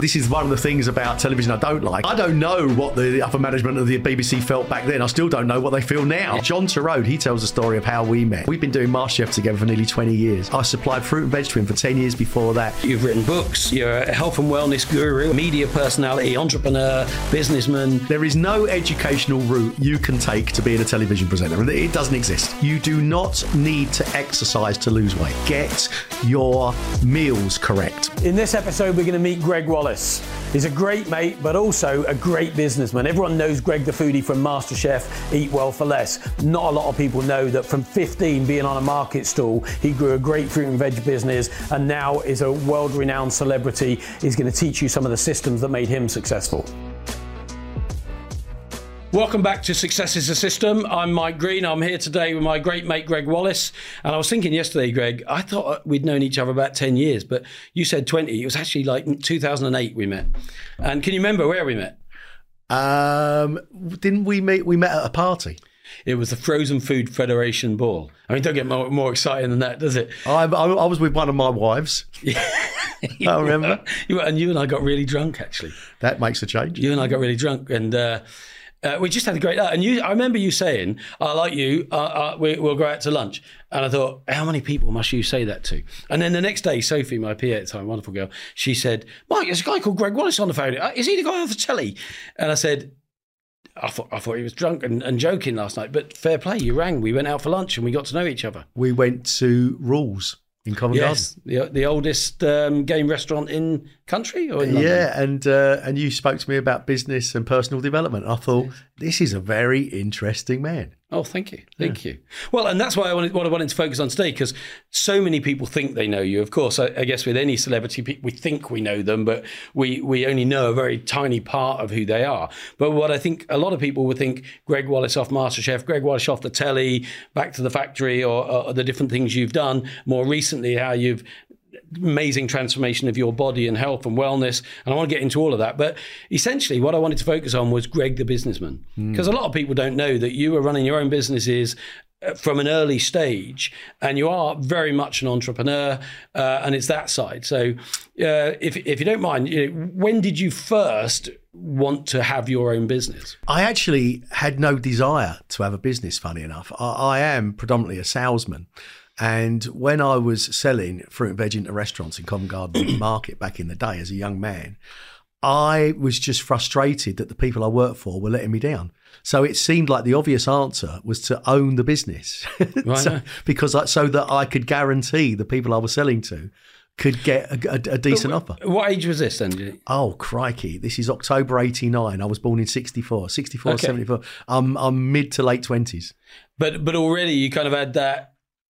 This is one of the things about television I don't like. I don't know what the upper management of the BBC felt back then. I still don't know what they feel now. John Torode, he tells the story of how we met. We've been doing MasterChef together for nearly 20 years. I supplied fruit and veg to him for 10 years before that. You've written books, you're a health and wellness guru, media personality, entrepreneur, businessman. There is no educational route you can take to being a television presenter. It doesn't exist. You do not need to exercise to lose weight. Get your meals correct. In this episode, we're going to meet Gregg Wallace. He's a great mate, but also a great businessman. Everyone knows Gregg the foodie from MasterChef Eat Well for Less. Not a lot of people know that from 15 being on a market stall, he grew a great fruit and veg business and now is a world renowned celebrity. He's going to teach you some of the systems that made him successful. Welcome back to Success is a System. I'm Mike Green. I'm here today with my great mate Gregg Wallace. And I was thinking yesterday, Gregg, I thought we'd known each other about 10 years, but you said 20. It was actually like 2008 we met. And can you remember where we met? Um, didn't we meet? We met at a party. It was the Frozen Food Federation ball. I mean, don't get more, more exciting than that, does it? I, I, I was with one of my wives. I remember. and you and I got really drunk, actually. That makes a change. You and I got really drunk. And uh, uh, we just had a great night. And you, I remember you saying, I like you, uh, uh, we, will go out to lunch. And I thought, how many people must you say that to? And then the next day, Sophie, my PA at the time, wonderful girl, she said, Mike, there's a guy called Gregg Wallace on the phone. Uh, is he the guy off the telly? And I said, I thought I thought he was drunk and, and, joking last night, but fair play. You rang. We went out for lunch and we got to know each other. We went to Rules in Covent yes, Garden. The, the oldest um, game restaurant in country or in Yeah, and uh, and you spoke to me about business and personal development. I thought this is a very interesting man. Oh, thank you, thank yeah. you. Well, and that's why I wanted what I wanted to focus on today because so many people think they know you. Of course, I, I, guess with any celebrity, we think we know them, but we we only know a very tiny part of who they are. But what I think a lot of people would think: Gregg Wallace off MasterChef, Gregg Wallace off the telly, Back to the Factory, or, or the different things you've done more recently. How you've amazing transformation of your body and health and wellness. And I want to get into all of that. But essentially, what I wanted to focus on was Gregg the businessman. Because mm. a lot of people don't know that you are running your own businesses uh, from an early stage and you are very much an entrepreneur uh, and it's that side so uh, if, if you don't mind you know, when did you first want to have your own business i actually had no desire to have a business funny enough I, I am predominantly a salesman and when I was selling fruit and veg into restaurants in Covent Garden Market back in the day as a young man, I was just frustrated that the people I worked for were letting me down. So it seemed like the obvious answer was to own the business, right. so, because I, so that I could guarantee the people I was selling to could get a, a, a decent offer. What age was this then? Oh, crikey. This is October 89. I was born in 64, 64, okay. 74. I'm, I'm mid to late 20s. But, but already you kind of had that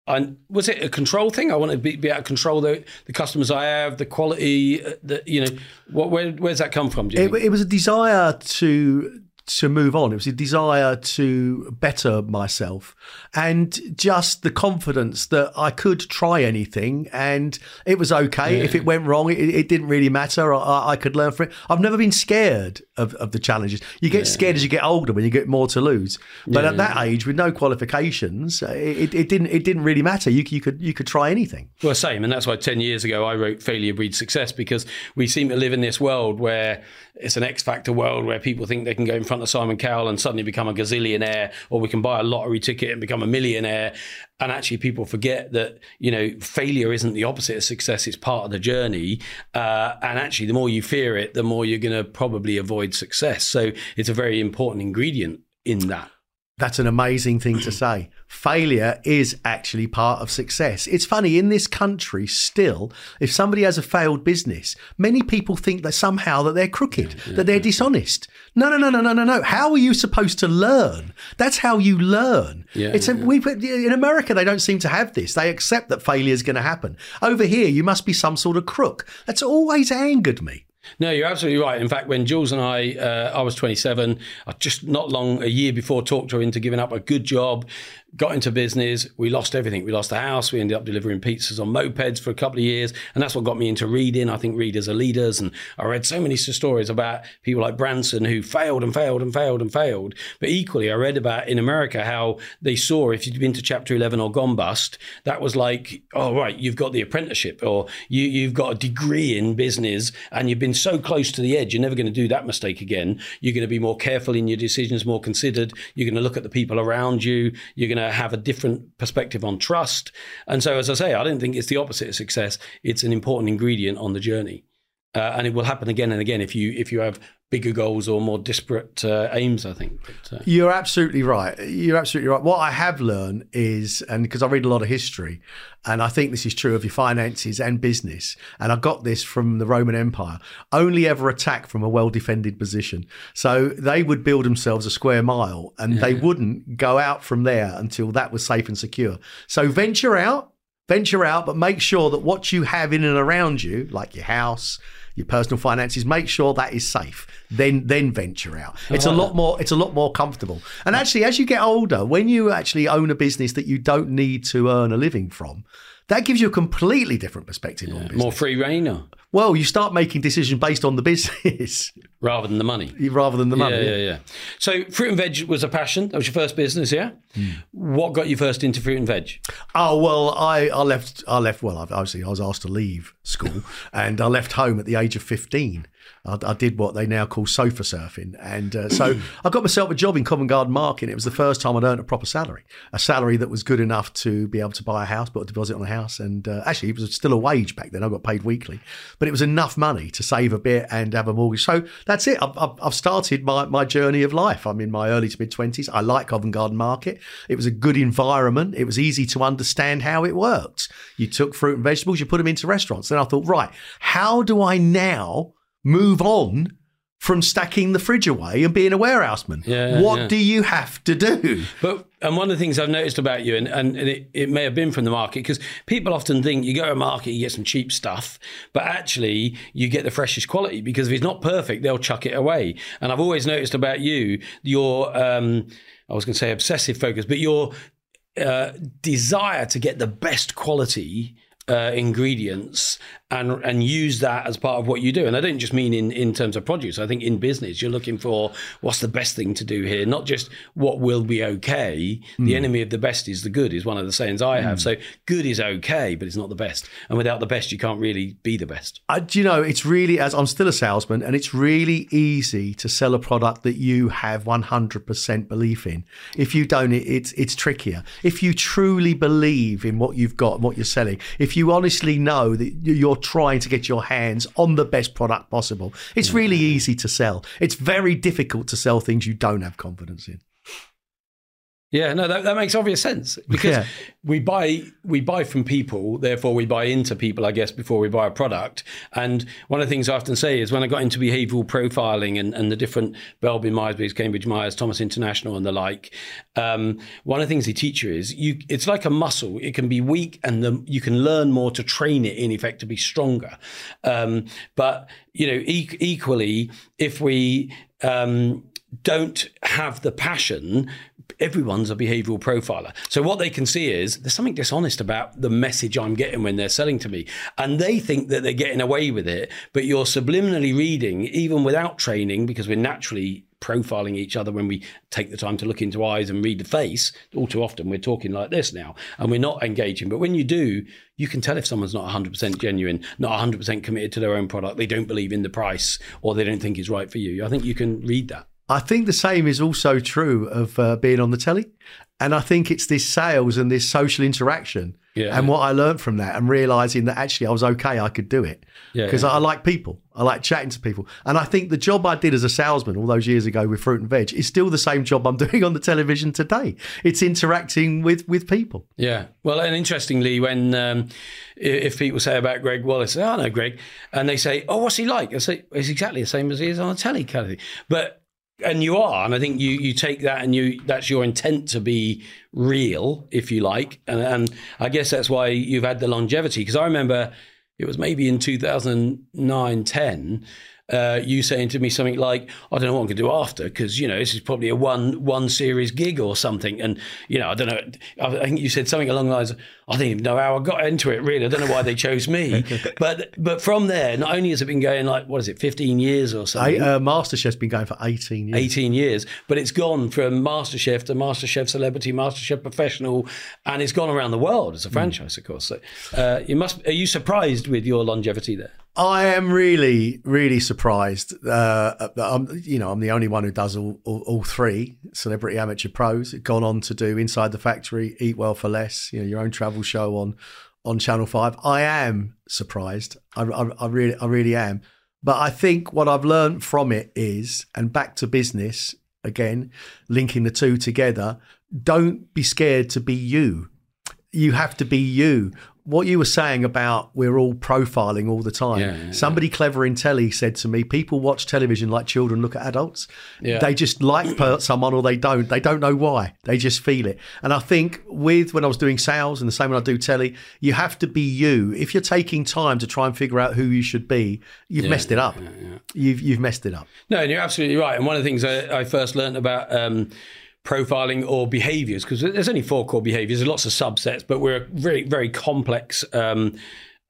and was it a control thing? I want to be, be able to control the, the customers I have, the quality, uh, the you know, what where where's that come from? It, it was a desire to to move on. It was a desire to better myself and just the confidence that I could try anything and it was okay. Yeah. If it went wrong, it, it didn't really matter. I, I, could learn from it. I've never been scared of, of the challenges. You get yeah. scared as you get older when you get more to lose. But yeah. at that age, with no qualifications, uh, it, it, didn't it didn't really matter. You, you could you could try anything. Well, same, and that's why ten years ago I wrote "Failure Breeds Success" because we seem to live in this world where it's an X Factor world where people think they can go in front of Simon Cowell and suddenly become a gazillionaire, or we can buy a lottery ticket and become a millionaire. And actually, people forget that you know failure isn't the opposite of success; it's part of the journey. Uh, and actually, the more you fear it, the more you're going to probably avoid success. So it's a very important ingredient in that. That's an amazing thing to say. Failure is actually part of success. It's funny, in this country, still, if somebody has a failed business, many people think that somehow that they're crooked, yeah, yeah, that they're yeah. dishonest. No, no, no, no, no, no, no. How are you supposed to learn? That's how you learn. Yeah, it's a, we in America they don't seem to have this. They accept that failure is going to happen. Over here, you must be some sort of crook. That's always angered me. No, you're absolutely right. In fact, when Jules and I, uh, I was 27, I just not long, a year before, talked her into giving up a good job, got into business. We lost everything. We lost the house. We ended up delivering pizzas on mopeds for a couple of years. And that's what got me into reading. I think readers are leaders. And I read so many stories about people like Branson who failed and failed and failed and failed. But equally, I read about in America how they saw if you'd been to chapter 11 or gone bust, that was like, oh, right, you've got the apprenticeship or you, you've got a degree in business and you've been so close to the edge. You're never going to do that mistake again. You're going to be more careful in your decisions, more considered. You're going to look at the people around you. You're going have a different perspective on trust. And so, as I say, I don't think it's the opposite of success. It's an important ingredient on the journey. Uh, and it will happen again and again if you if you have bigger goals or more disparate uh, aims. I think. But, uh, You're absolutely right. You're absolutely right. What I have learned is, and because I read a lot of history, and I think this is true of your finances and business, and I got this from the Roman Empire, only ever attack from a well defended position. So they would build themselves a square mile and they wouldn't go out from there until that was safe and secure. So venture out. Venture out, but make sure that what you have in and around you, like your house, your personal finances, make sure that is safe. Then then venture out. It's a lot more it's a lot more comfortable. And actually as you get older, when you actually own a business that you don't need to earn a living from, that gives you a completely different perspective on business. more free reign, or, Well, you start making decisions based on the business rather than the money. rather than the money. Yeah, yeah, yeah. So fruit and veg was a passion. That was your first business, yeah. Hmm. What got you first into fruit and veg? Oh well, I, I left. I left. Well, obviously, I was asked to leave school, and I left home at the age of fifteen. I, I did what they now call sofa surfing, and uh, so I got myself a job in Covent Garden Market. It was the first time I'd earned a proper salary, a salary that was good enough to be able to buy a house, put a deposit on a house, and uh, actually, it was still a wage back then. I got paid weekly, but it was enough money to save a bit and have a mortgage. So that's it. I've, I've, I've started my my journey of life. I'm in my early to mid twenties. I like Covent Garden Market. It was a good environment. It was easy to understand how it worked. You took fruit and vegetables, you put them into restaurants. Then I thought, right, how do I now move on from stacking the fridge away and being a warehouseman? Yeah, what yeah. do you have to do? But and one of the things I've noticed about you, and, and it, it may have been from the market, because people often think you go to a market, you get some cheap stuff, but actually you get the freshest quality because if it's not perfect, they'll chuck it away. And I've always noticed about you, your um, I was going to say obsessive focus, but your uh, desire to get the best quality. Uh, ingredients and and use that as part of what you do. And I don't just mean in in terms of produce. I think in business you're looking for what's the best thing to do here not just what will be okay. The hmm. enemy of the best is the good is one of the sayings I have. Hmm. So good is okay but it's not the best. And without the best you can't really be the best. I, do you know, it's really, as I'm still a salesman, and it's really easy to sell a product that you have 100% belief in. If you don't, it, it's, it's trickier. If you truly believe in what you've got and what you're selling, if you honestly know that you're trying to get your hands on the best product possible, it's really mm. easy to sell. It's very difficult to sell things you don't have confidence in. Yeah, no, that, that makes obvious sense because Yeah. we buy we buy from people, therefore we buy into people, I guess, before we buy a product. And one of the things I often say is when I got into behavioural profiling and, and the different Belbin Myers Cambridge Myers, Thomas International, and the like, um, one of the things they teach you is you it's like a muscle. It can be weak, and the, you can learn more to train it in effect to be stronger. Um, but you know, e- equally, if we um, don't have the passion, everyone's a behavioral profiler. So what they can see is there's something dishonest about the message I'm getting when they're selling to me. And they think that they're getting away with it, but you're subliminally reading, even without training, because we're naturally profiling each other when we take the time to look into eyes and read the face. All too often we're talking like this now and we're not engaging. But when you do, you can tell if someone's not 100% genuine, not 100% committed to their own product, they don't believe in the price or they don't think it's right for you. I think you can read that. I think the same is also true of uh, being on the telly. And I think it's this sales and this social interaction. Yeah. And what I learned from that and realizing that actually I was okay, I could do it. Because yeah. I like people. I like chatting to people. And I think the job I did as a salesman all those years ago with fruit and veg is still the same job I'm doing on the television today. It's interacting with, with people. Yeah. Well, and interestingly, when um, if people say about Gregg Wallace, oh, I know Gregg, and they say, "Oh, what's he like?" I say, "It's exactly the same as he is on a telly kind of thing." But and you are, and I think you you take that and you that's your intent to be real, if you like, and, and I guess that's why you've had the longevity. Because I remember it was maybe in 2009, 10. Uh, you saying to me something like, "I don't know what I'm going to do after," because you know this is probably a one one series gig or something, and you know I don't know. I think you said something along the lines. Of, I don't even know how I got into it. Really, I don't know why they chose me. but but from there, not only has it been going like what is it, 15 years or I, something, uh, MasterChef's been going for 18 years. 18 years, but it's gone from MasterChef to MasterChef Celebrity, MasterChef Professional, and it's gone around the world as a franchise, of course. So uh, you must. Are you surprised with your longevity there? I am really, really surprised. Uh, I'm, you know, I'm the only one who does all, all, all three celebrity amateur pros. Gone on to do Inside the Factory, Eat Well for Less, you know, your own travel show on on Channel Five. I am surprised. I, I, I really, I really am. But I think what I've learned from it is, and back to business again, linking the two together. Don't be scared to be you. You have to be you what you were saying about we're all profiling all the time. Yeah, yeah, Somebody clever in telly said to me, people watch television like children look at adults. Yeah. They just like per- someone or they don't. They don't know why. They just feel it. And I think with when I was doing sales and the same when I do telly, you have to be you. If you're taking time to try and figure out who you should be, you've messed it up. You've you've messed it up. No, and you're absolutely right. And one of the things I, I first learned about um, profiling or behaviors, because there's only four core behaviors, there's lots of subsets, but we're a very, very complex um,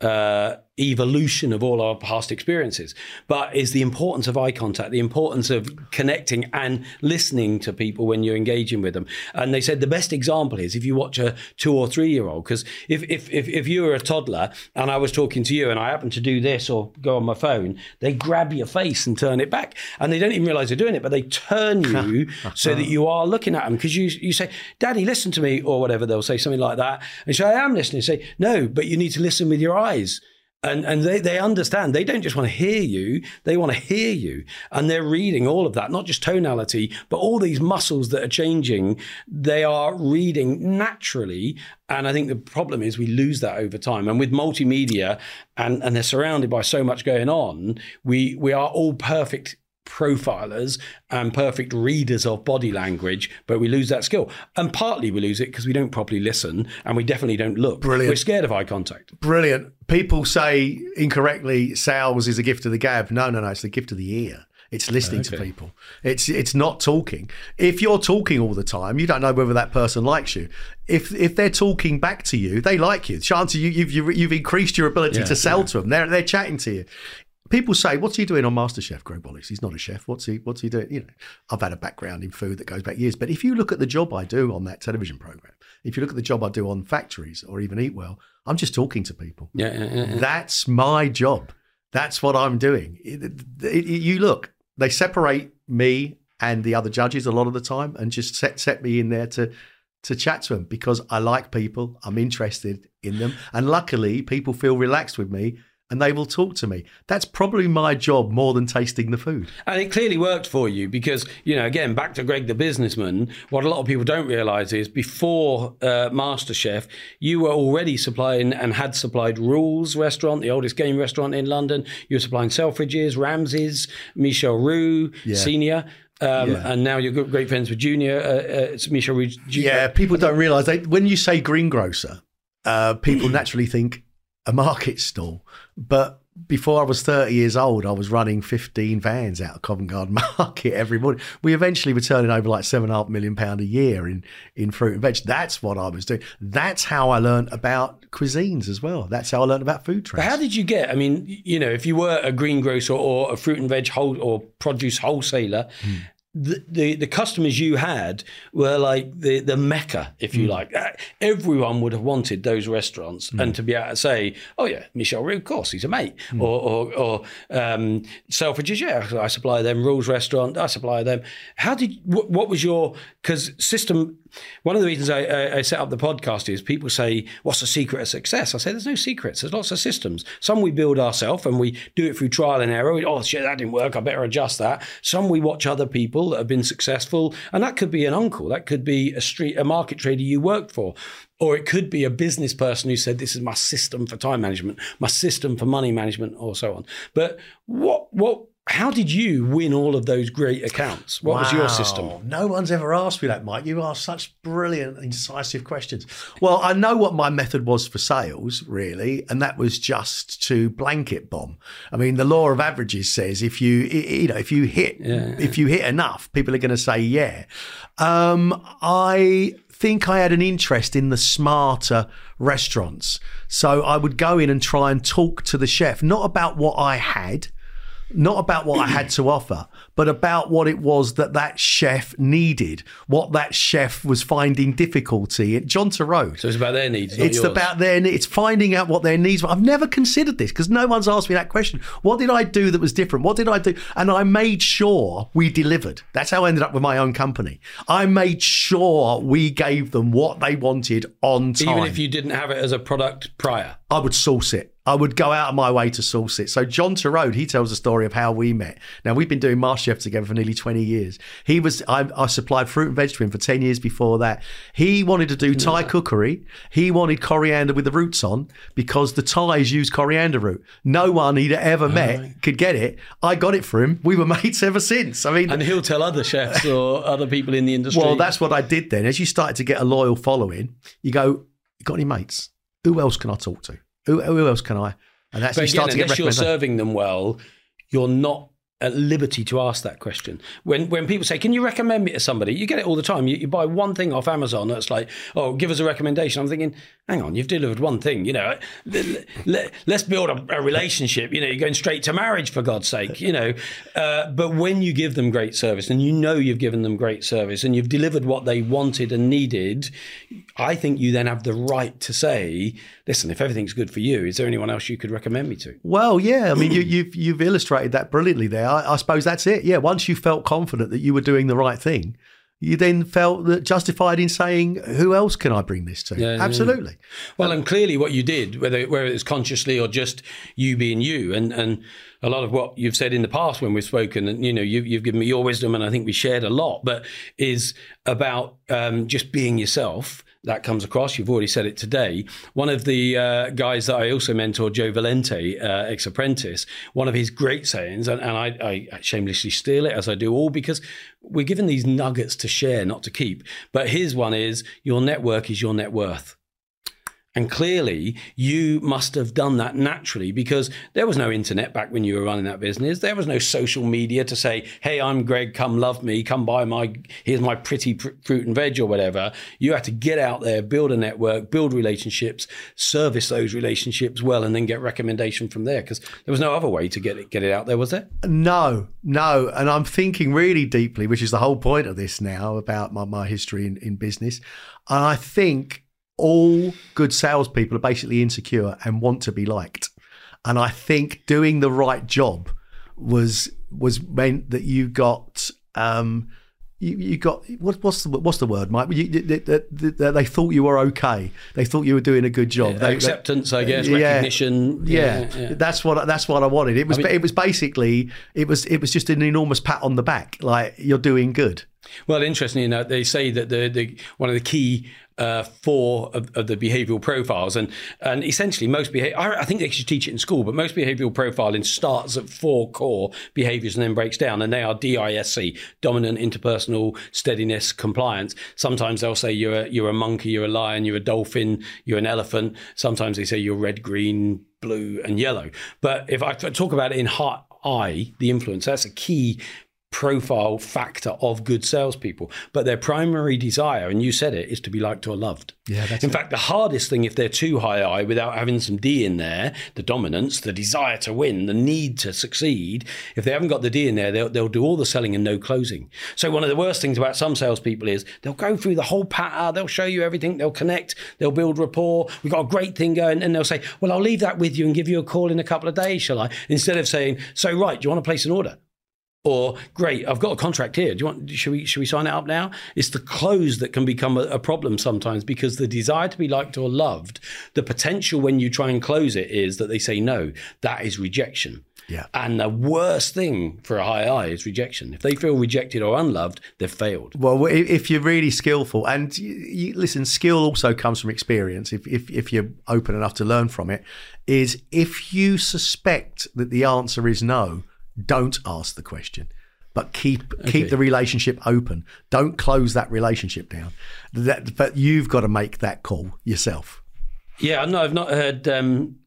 uh, evolution of all our past experiences, but is the importance of eye contact, the importance of connecting and listening to people when you're engaging with them. And they said the best example is if you watch a two or three year old, because if, if, if, if you were a toddler and I was talking to you and I happen to do this or go on my phone, they grab your face and turn it back. And they don't even realize they're doing it, but they turn you so that you are looking at them because you, you say, Daddy, listen to me, or whatever. They'll say something like that. And so I am listening. say, No, but you need to listen with your eyes and and they, they understand. They don't just want to hear you they want to hear you. And they're reading all of that not just tonality but all these muscles that are changing they are reading naturally. And i think the problem is we lose that over time. And with multimedia and and they're surrounded by so much going on we we are all perfect profilers and perfect readers of body language, but we lose that skill. And partly we lose it because we don't properly listen and we definitely don't look. Brilliant. We're scared of eye contact. Brilliant. People say incorrectly sales is a gift of the gab. No, no, no, it's the gift of the ear. It's listening to people. It's it's not talking. If you're talking all the time, you don't know whether that person likes you. If if they're talking back to you, they like you. Chances you you've you've, increased your ability Yeah, to sell to them. They're they're chatting to you. People say, "What's he doing on MasterChef?" Gregg Wallace. He's not a chef. What's he? What's he doing? You know, I've had a background in food that goes back years. But if you look at the job I do on that television program, if you look at the job I do on factories or even Eat Well, I'm just talking to people. Yeah, yeah, yeah, yeah. That's my job. That's what I'm doing. It- it- it- you look, they separate me and the other judges a lot of the time and just set, set me in there to to chat to them because I like people. I'm interested in them. And luckily, people feel relaxed with me and they will talk to me. That's probably my job more than tasting the food. And it clearly worked for you because, you know, again, back to Gregg the businessman, what a lot of people don't realize is before uh, MasterChef, you were already supplying and had supplied Rules restaurant, the oldest game restaurant in London. You were supplying Selfridges, Ramsay's, Michel Roux, Senior. Um, Yeah. And now you're good- great friends with Junior, uh, uh, it's Michel Roux. Junior. Yeah, people don't realise they when you say greengrocer, uh, people naturally think a market stall. But before I was 30 years old, I was running 15 vans out of Covent Garden Market every morning. We eventually were turning over like seven and a half million pound a year in, in fruit and veg. That's what I was doing. That's how I learned about cuisines as well. That's how I learned about food trends. But how did you get? I mean, you know, if you were a greengrocer or a fruit and veg whole or produce wholesaler, hmm. The, the the customers you had were like the the mecca, if you like. Uh, Everyone would have wanted those restaurants, and to be able to say, "Oh yeah, Michel Roux, of course, he's a mate," or or, or um, Selfridges, yeah, I supply them. Rules Restaurant, I supply them. How did what, what was your because system? One of the reasons I, I, set up the podcast is people say, "What's the secret of success?" I say, "There's no secrets. There's lots of systems. Some we build ourselves and we do it through trial and error. Oh shit, that didn't work. I better adjust that." Some we watch other people that have been successful, and that could be an uncle, that could be a street, a market trader you worked for. Or it could be a business person who said, "This is my system for time management, my system for money management, or so on." But what, what, how did you win all of those great accounts? What was your system? No one's ever asked me that, Mike. You ask such brilliant, incisive questions. Well, I know what my method was for sales, really, and that was just to blanket bomb. I mean, the law of averages says if you, you know, if you hit, if you hit enough, people are going to say yeah. Um, I think I had an interest in the smarter restaurants, so I would go in and try and talk to the chef, not about what I had not about what I had to offer, but about what it was that that chef needed, what that chef was finding difficulty. John Torode. So it's about their needs. It's yours. about their it's finding out what their needs were. I've never considered this because no one's asked me that question. What did I do that was different? What did I do? And I made sure we delivered. That's how I ended up with my own company. I made sure we gave them what they wanted on time. Even if you didn't have it as a product prior. I would source it. I would go out of my way to source it. So John Torode, he tells the story of how we met. Now we've been doing MasterChef together for nearly 20 years. He was I, I supplied fruit and veg to him for 10 years before that. He wanted to do hmm. Thai cookery. He wanted coriander with the roots on because the Thais use coriander root. No one he'd ever met could get it. I got it for him. We were mates ever since. I mean, And he'll tell other chefs or other people in the industry. well, that's what I did then. As you started to get a loyal following, you go, you got any mates? Who else can I talk to? Who, who else can I? And that's you again, start to get unless you're serving them well, you're not at liberty to ask that question. When when people say, "Can you recommend me to somebody?" You get it all the time. You, you buy one thing off Amazon that's like, "Oh, give us a recommendation." I'm thinking, "Hang on, you've delivered one thing. You know, let, us build a, a relationship. You know, you're going straight to marriage for God's sake. You know, uh, but when you give them great service and you know you've given them great service and you've delivered what they wanted and needed, I think you then have the right to say, "Listen, if everything's good for you, is there anyone else you could recommend me to?" Well, yeah. I mean, you, you've you've illustrated that brilliantly there. I, I suppose that's it. Yeah. Once you felt confident that you were doing the right thing, you then felt that justified in saying, "Who else can I bring this to?" Yeah, yeah, Absolutely. Well, and clearly what you did, whether whether was consciously or just you being you, and and a lot of what you've said in the past when we've spoken, and you know, you've, you've given me your wisdom, and I think we shared a lot, but is about um, just being yourself. That comes across. You've already said it today. One of the uh, guys that I also mentor, Joe Valente, uh, ex apprentice, one of his great sayings, and, and I, I shamelessly steal it as I do all because we're given these nuggets to share, not to keep. But his one is your network is your net worth. And clearly, you must have done that naturally because there was no internet back when you were running that business. There was no social media to say, "Hey, I'm Gregg. Come love me. Come buy my. Here's my pretty pr- fruit and veg or whatever." You had to get out there, build a network, build relationships, service those relationships well, and then get recommendation from there. Because there was no other way to get it get it out there, was there? No, no. And I'm thinking really deeply, which is the whole point of this now about my, my history in, in business. And I think all good salespeople are basically insecure and want to be liked. And I think doing the right job was was meant that you got um, you, you got what, what's the what's the word, Mike? You, they, they, they, they thought you were okay. They thought you were doing a good job. They- they- Acceptance, I guess, Yeah. recognition. yeah, yeah. that's what that's what I wanted. It was I mean- it was basically it was it was just an enormous pat on the back, like you're doing good. Well, interestingly enough, they say that the, the one of the key uh, four of, of the behavioural profiles, and and essentially most behavior. I, I think they should teach it in school, but most behavioural profiling starts at four core behaviours and then breaks down, and they are DISC: dominant, interpersonal, steadiness, compliance. Sometimes they'll say you're a, you're a monkey, you're a lion, you're a dolphin, you're an elephant. Sometimes they say you're red, green, blue, and yellow. But if I talk about it in heart eye, the influence, that's a key profile factor of good salespeople. But their primary desire, and you said it, is to be liked or loved. Yeah, that's in fact, the hardest thing if they're too high I without having some D in there, the dominance, the desire to win, the need to succeed, if they haven't got the D in there, they'll, they'll do all the selling and no closing. So one of the worst things about some salespeople is they'll go through the whole patter, they'll show you everything, they'll connect, they'll build rapport. We've got a great thing going, and they'll say, Well, I'll leave that with you and give you a call in a couple of days, shall I? Instead of saying, So right, do you want to place an order? Or great, I've got a contract here. Do you want? Should we should we sign it up now? It's the close that can become a, a problem sometimes because the desire to be liked or loved, the potential when you try and close it is that they say no. That is rejection. Yeah. And the worst thing for a high I is rejection. If they feel rejected or unloved, they've failed. Well, if you're really skillful, and you, you, listen, skill also comes from experience. If, if if you're open enough to learn from it, is if you suspect that the answer is no, don't ask the question, but keep keep the relationship open. Don't close that relationship down. That, but you've got to make that call yourself. Yeah, no, I've not heard. Um,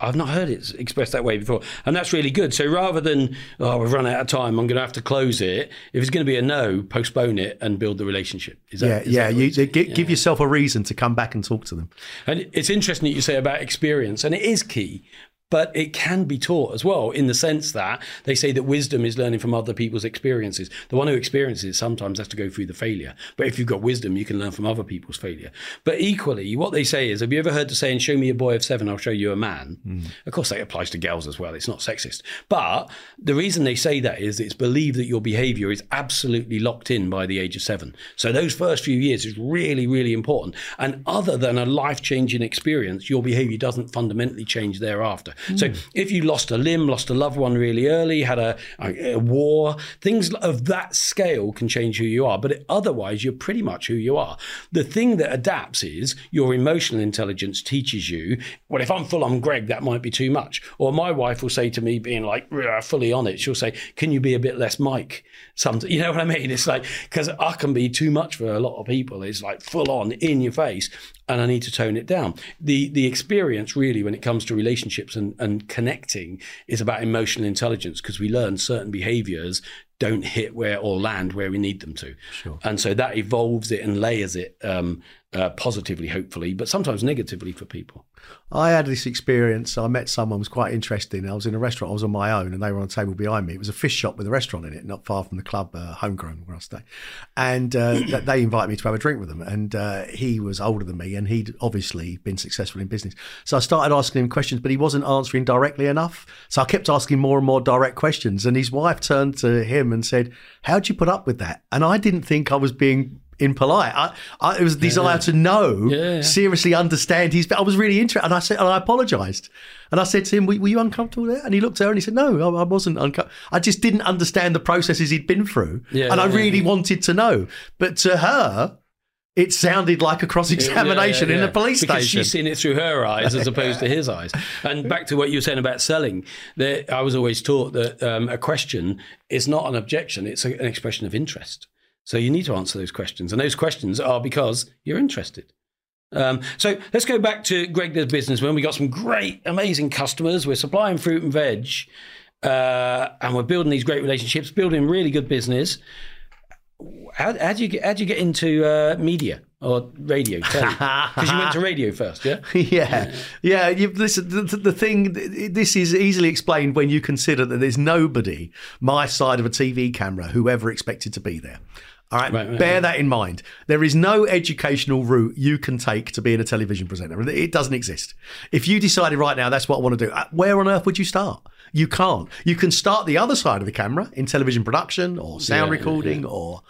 I've not heard it expressed that way before, and that's really good. So rather than oh, we've run out of time, I'm going to have to close it. If it's going to be a no, postpone it and build the relationship. Is that, Yeah, yeah. You, give, give yourself a reason to come back and talk to them. And it's interesting that you say about experience, and it is key. But it can be taught as well in the sense that they say that wisdom is learning from other people's experiences. The one who experiences sometimes has to go through the failure. But if you've got wisdom, you can learn from other people's failure. But equally, what they say is have you ever heard the saying, show me a boy of seven, I'll show you a man? Mm. Of course, that applies to girls as well. It's not sexist. But the reason they say that is it's believed that your behavior is absolutely locked in by the age of seven. So those first few years is really, really important. And other than a life changing experience, your behavior doesn't fundamentally change thereafter. So if you lost a limb, lost a loved one really early, had a, a, a war, things of that scale can change who you are. But otherwise, you're pretty much who you are. The thing that adapts is your emotional intelligence teaches you, well, if I'm full on Gregg, that might be too much. Or my wife will say to me, being like fully on it, she'll say, Can you be a bit less Mike? Sometimes, you know what I mean? It's like, because I can be too much for a lot of people. It's like full on in your face and I need to tone it down. The the experience really when it comes to relationships and, and connecting is about emotional intelligence because we learn certain behaviors don't hit where or land where we need them to. Sure. And so that evolves it and layers it um, uh, positively, hopefully, but sometimes negatively for people. I had this experience. I met someone who was quite interesting. I was in a restaurant. I was on my own, and they were on a table behind me. It was a fish shop with a restaurant in it, not far from the club, uh, Homegrown, where I stay. And uh, they invited me to have a drink with them. And uh, he was older than me, and he'd obviously been successful in business. So I started asking him questions, but he wasn't answering directly enough. So I kept asking more and more direct questions. And his wife turned to him and said, "How'd you put up with that?" And I didn't think I was being impolite. I, I, it was desire yeah. to know, yeah. seriously understand his. I was really interested, and I said, and I apologised, and I said to him, were, were, you uncomfortable there?" And he looked at her and he said, "No, I, I wasn't uncomfortable. I just didn't understand the processes he'd been through, yeah, and I really wanted to know." But to her. It sounded like a cross examination in a police because station. She's seen it through her eyes as opposed to his eyes. And back to what you were saying about selling, there, I was always taught that um, a question is not an objection; it's a, an expression of interest. So you need to answer those questions. And those questions are because you're interested. Um, so let's go back to Gregg Does Business when we got some great, amazing customers. We're supplying fruit and veg, uh, and we're building these great relationships, building really good business. How, how do you get how do you get into uh, media or radio? Because you went to radio first, yeah. yeah, yeah. You, listen, the, the thing. This is easily explained when you consider that there's nobody my side of a TV camera who ever expected to be there. All right, right, right bear right. that in mind. There is no educational route you can take to being a television presenter. It doesn't exist. If you decided right now that's what I want to do, uh, where on earth would you start? You can't. You can start the other side of the camera in television production or sound yeah, recording yeah. or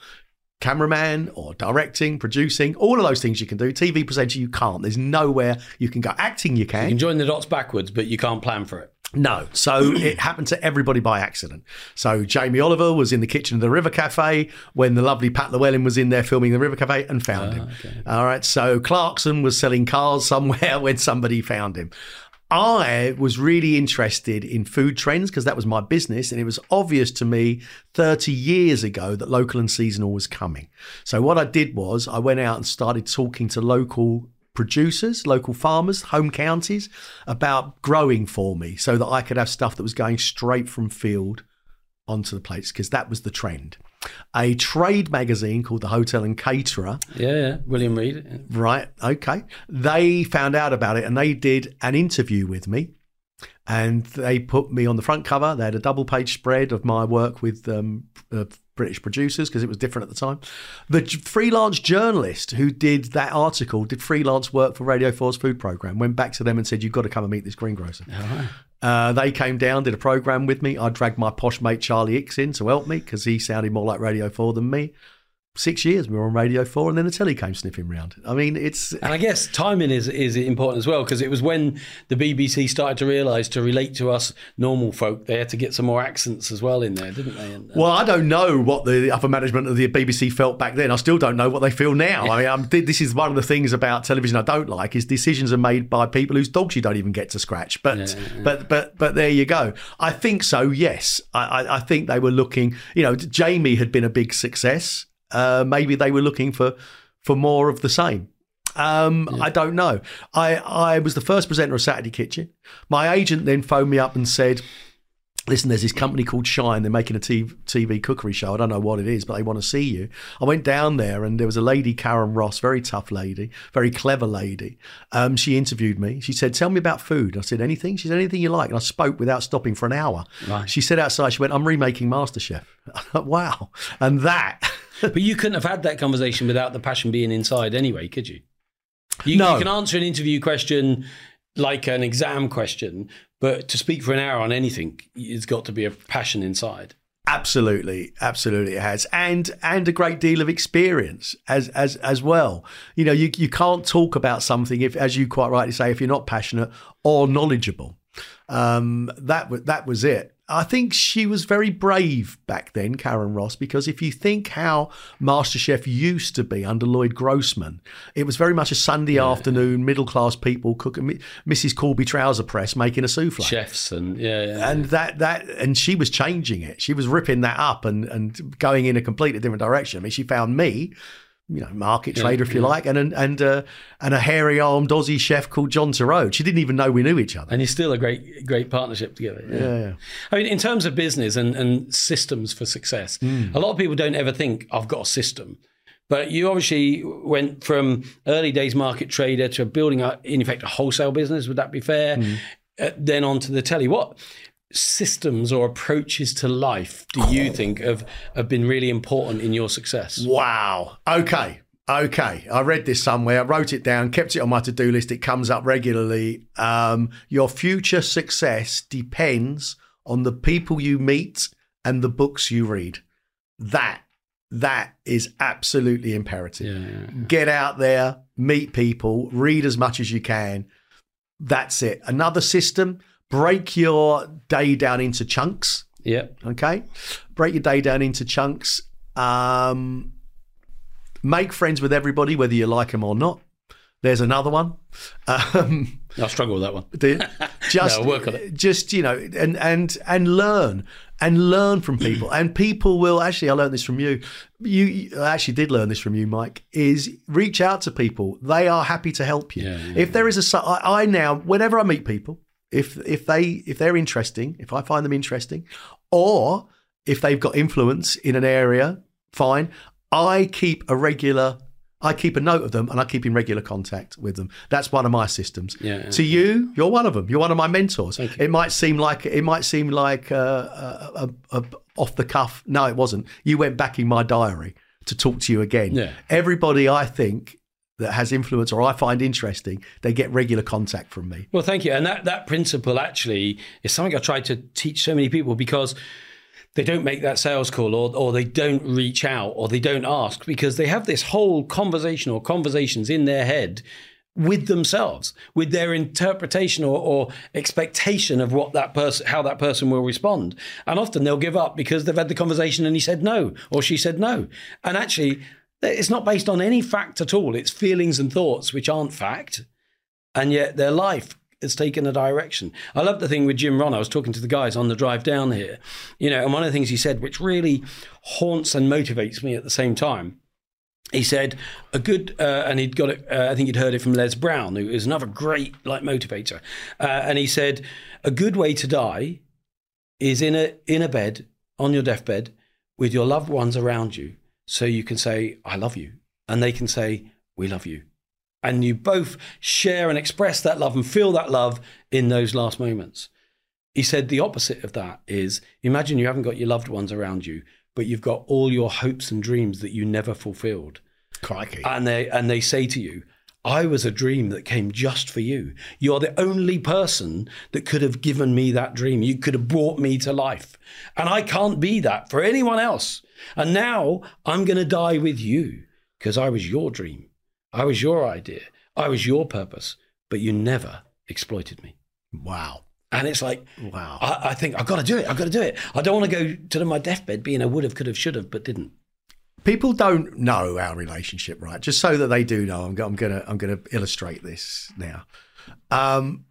cameraman or directing, producing, all of those things you can do. TV presenter, you can't. There's nowhere you can go. Acting, you can. You can join the dots backwards, but you can't plan for it. No. So it happened to everybody by accident. So Jamie Oliver was in the kitchen of the River Cafe when the lovely Pat Llewellyn was in there filming the River Cafe and found him. Ah, okay. All right. So Clarkson was selling cars somewhere when somebody found him. I was really interested in food trends because that was my business. And it was obvious to me 30 years ago that local and seasonal was coming. So what I did was I went out and started talking to local producers, local farmers, home counties about growing for me so that I could have stuff that was going straight from field onto the plates because that was the trend. A trade magazine called the Hotel and Caterer. Yeah, yeah. William Reed. Right. Okay. They found out about it and they did an interview with me and they put me on the front cover. They had a double page spread of my work with um, uh, British producers because it was different at the time. The freelance journalist who did that article did freelance work for Radio 4's food program. Went back to them and said, "You've got to come and meet this greengrocer." Uh, they came down, did a program with me. I dragged my posh mate Charlie Hicks in to help me because he sounded more like Radio 4 than me six years we were on Radio 4 and then the telly came sniffing round. I mean, it's... And I guess timing is, is important as well because it was when the BBC started to realise to relate to us normal folk, they had to get some more accents as well in there, didn't they? And, well, I don't know what the upper management of the BBC felt back then. I still don't know what they feel now. I mean, I'm, this is one of the things about television I don't like is decisions are made by people whose dogs you don't even get to scratch. But, yeah, yeah. but, but, but there you go. I think so, yes. I, I, I think they were looking, you know, Jamie had been a big success uh, maybe they were looking for for more of the same. Um, yeah. I don't know. I, I was the first presenter of Saturday Kitchen. My agent then phoned me up and said, listen, there's this company called Shine. They're making a TV, TV cookery show. I don't know what it is, but they want to see you. I went down there and there was a lady, Karen Ross, very tough lady, very clever lady. Um, she interviewed me. She said, Tell me about food. I said, Anything? She said, Anything you like. And I spoke without stopping for an hour. Right. She said outside, She went, I'm remaking MasterChef. wow. And that. But you couldn't have had that conversation without the passion being inside anyway, could you? You, No. you can answer an interview question like an exam question, but to speak for an hour on anything, it's got to be a passion inside. Absolutely, absolutely, it has, and and a great deal of experience as as as well. You know, you you can't talk about something if, as you quite rightly say, if you're not passionate or knowledgeable. Um, that that was it. I think she was very brave back then, Karen Ross, because if you think how MasterChef used to be under Lloyd Grossman, it was very much a Sunday afternoon, middle class people cooking, Mrs. Corby trouser press making a souffle Chefs and yeah, yeah. and that that and she was changing it. She was ripping that up and and going in a completely different direction. I mean, she found me, you know, market trader if you like, and and and, uh, and a hairy armed Aussie chef called John Torode. She didn't even know we knew each other. and it's still a great, great partnership together. Yeah. Yeah. I mean, in terms of business and, and systems for success, Hmm. a lot of people don't ever think I've got a system. But you obviously went from early days market trader to building, a, in effect, a wholesale business. Would that be fair? Hmm. Uh, then on to the telly. What systems or approaches to life do you think have, have been really important in your success? Wow. Okay. Okay. I read this somewhere. I wrote it down, kept it on my to do list. It comes up regularly. Um, your future success depends on the people you meet and the books you read. That that is absolutely imperative. Yeah, yeah. Get out there, meet people, read as much as you can. That's it. Another system, break your day down into chunks. Yeah. Okay. Break your day down into chunks. Um, make friends with everybody, whether you like them or not. There's another one. Um, I struggle with that one. just No, work on it. just you know and and and learn and learn from people and people will actually i learned this from you you you- i actually did learn this from you mike is reach out to people they are happy to help you Yeah, yeah, if there is a I, I now whenever i meet people if if they if they're interesting if i find them interesting or if they've got influence in an area fine i keep a regular I keep a note of them and I keep in regular contact with them. That's one of my systems. Yeah, yeah. To you, you're one of them. You're one of my mentors. It might seem like it might seem like uh, a, a, a off the cuff. No, it wasn't. You went back in my diary to talk to you again. Yeah. Everybody I think that has influence or I find interesting, they get regular contact from me. Well, thank you. And that, that principle actually is something I try to teach so many people because they don't make that sales call or, or they don't reach out or they don't ask because they have this whole conversation or conversations in their head with themselves, with their interpretation or, or expectation of what that person, how that person will respond. And often they'll give up because they've had the conversation and he said no or she said no. And actually, it's not based on any fact at all. It's feelings and thoughts which aren't fact and yet their life has taken a direction. I love the thing with Jim Rohn. I was talking to the guys on the drive down here, you know, and one of the things he said, which really haunts and motivates me at the same time, he said a good, uh, and he'd got it. Uh, I think he'd heard it from Les Brown, who is another great like motivator, uh, and he said a good way to die is in a in a bed on your deathbed with your loved ones around you, so you can say I love you, and they can say we love you and you both share and express that love and feel that love in those last moments. He said the opposite of that is imagine you haven't got your loved ones around you, but you've got all your hopes and dreams that you never fulfilled. Crikey. And they and they say to you, I was a dream that came just for you. You're the only person that could have given me that dream. You could have brought me to life. And I can't be that for anyone else. And now I'm going to die with you because I was your dream. I was your idea. I was your purpose, but you never exploited me. wow. And it's like, Wow. I, I think I've got to do it. I've got to do it. I don't want to go to my deathbed being a would have, could have, should have, but didn't. People don't know our relationship, right? Just so that they do know, I'm, I'm gonna I'm gonna illustrate this now. Um,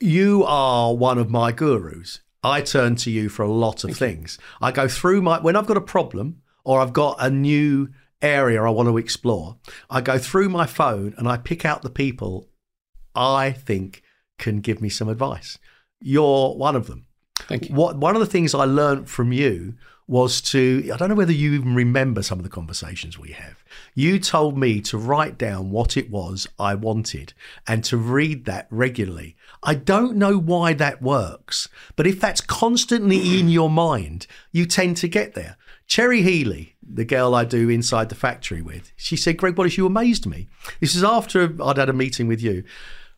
you are one of my gurus. I turn to you for a lot of things. I go through my when I've got a problem or I've got a new area I want to explore. I go through my phone and I pick out the people I think can give me some advice. You're one of them. Thank you. What one of the things I learned from you was to I don't know whether you even remember some of the conversations we have. You told me to write down what it was I wanted and to read that regularly. I don't know why that works, but if that's constantly in your mind, you tend to get there. Cherry Healey, the girl I do inside the factory with, she said, Gregg Wallace, you amazed me. This is after I'd had a meeting with you.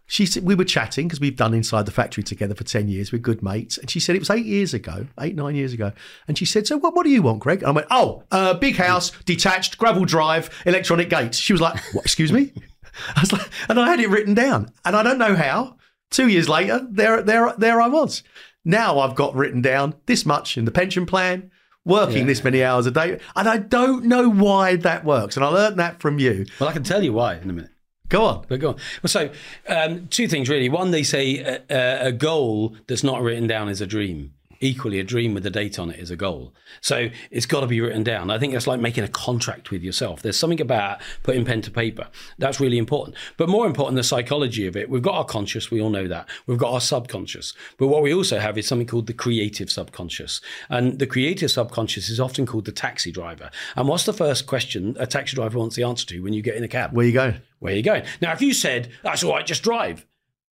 She said, we were chatting because we've done Inside the Factory together for 10 years. We're good mates. And she said, it was eight years ago, eight, nine years ago. And she said, so what, what do you want, Gregg? And I went, oh, uh, big house, detached, gravel drive, electronic gates. She was like, what, excuse me? I was like, and I had it written down. And I don't know how. Two years later, there, there, there I was. Now I've got written down this much in the pension plan, working Yeah. this many hours a day. And I don't know why that works. And I learned that from you. Well, I can tell you why in a minute. Go on. But go on. So um, two things really. One, they say a goal that's not written down is a dream. Equally, a dream with a date on it is a goal. So it's got to be written down. I think that's like making a contract with yourself. There's something about putting pen to paper. That's really important. But more important, the psychology of it. We've got our conscious, we all know that. We've got our subconscious. But what we also have is something called the creative subconscious. And the creative subconscious is often called the taxi driver. And what's the first question a taxi driver wants the answer to when you get in a cab? Where you going? where are you going? Now, if you said, that's all right, just drive,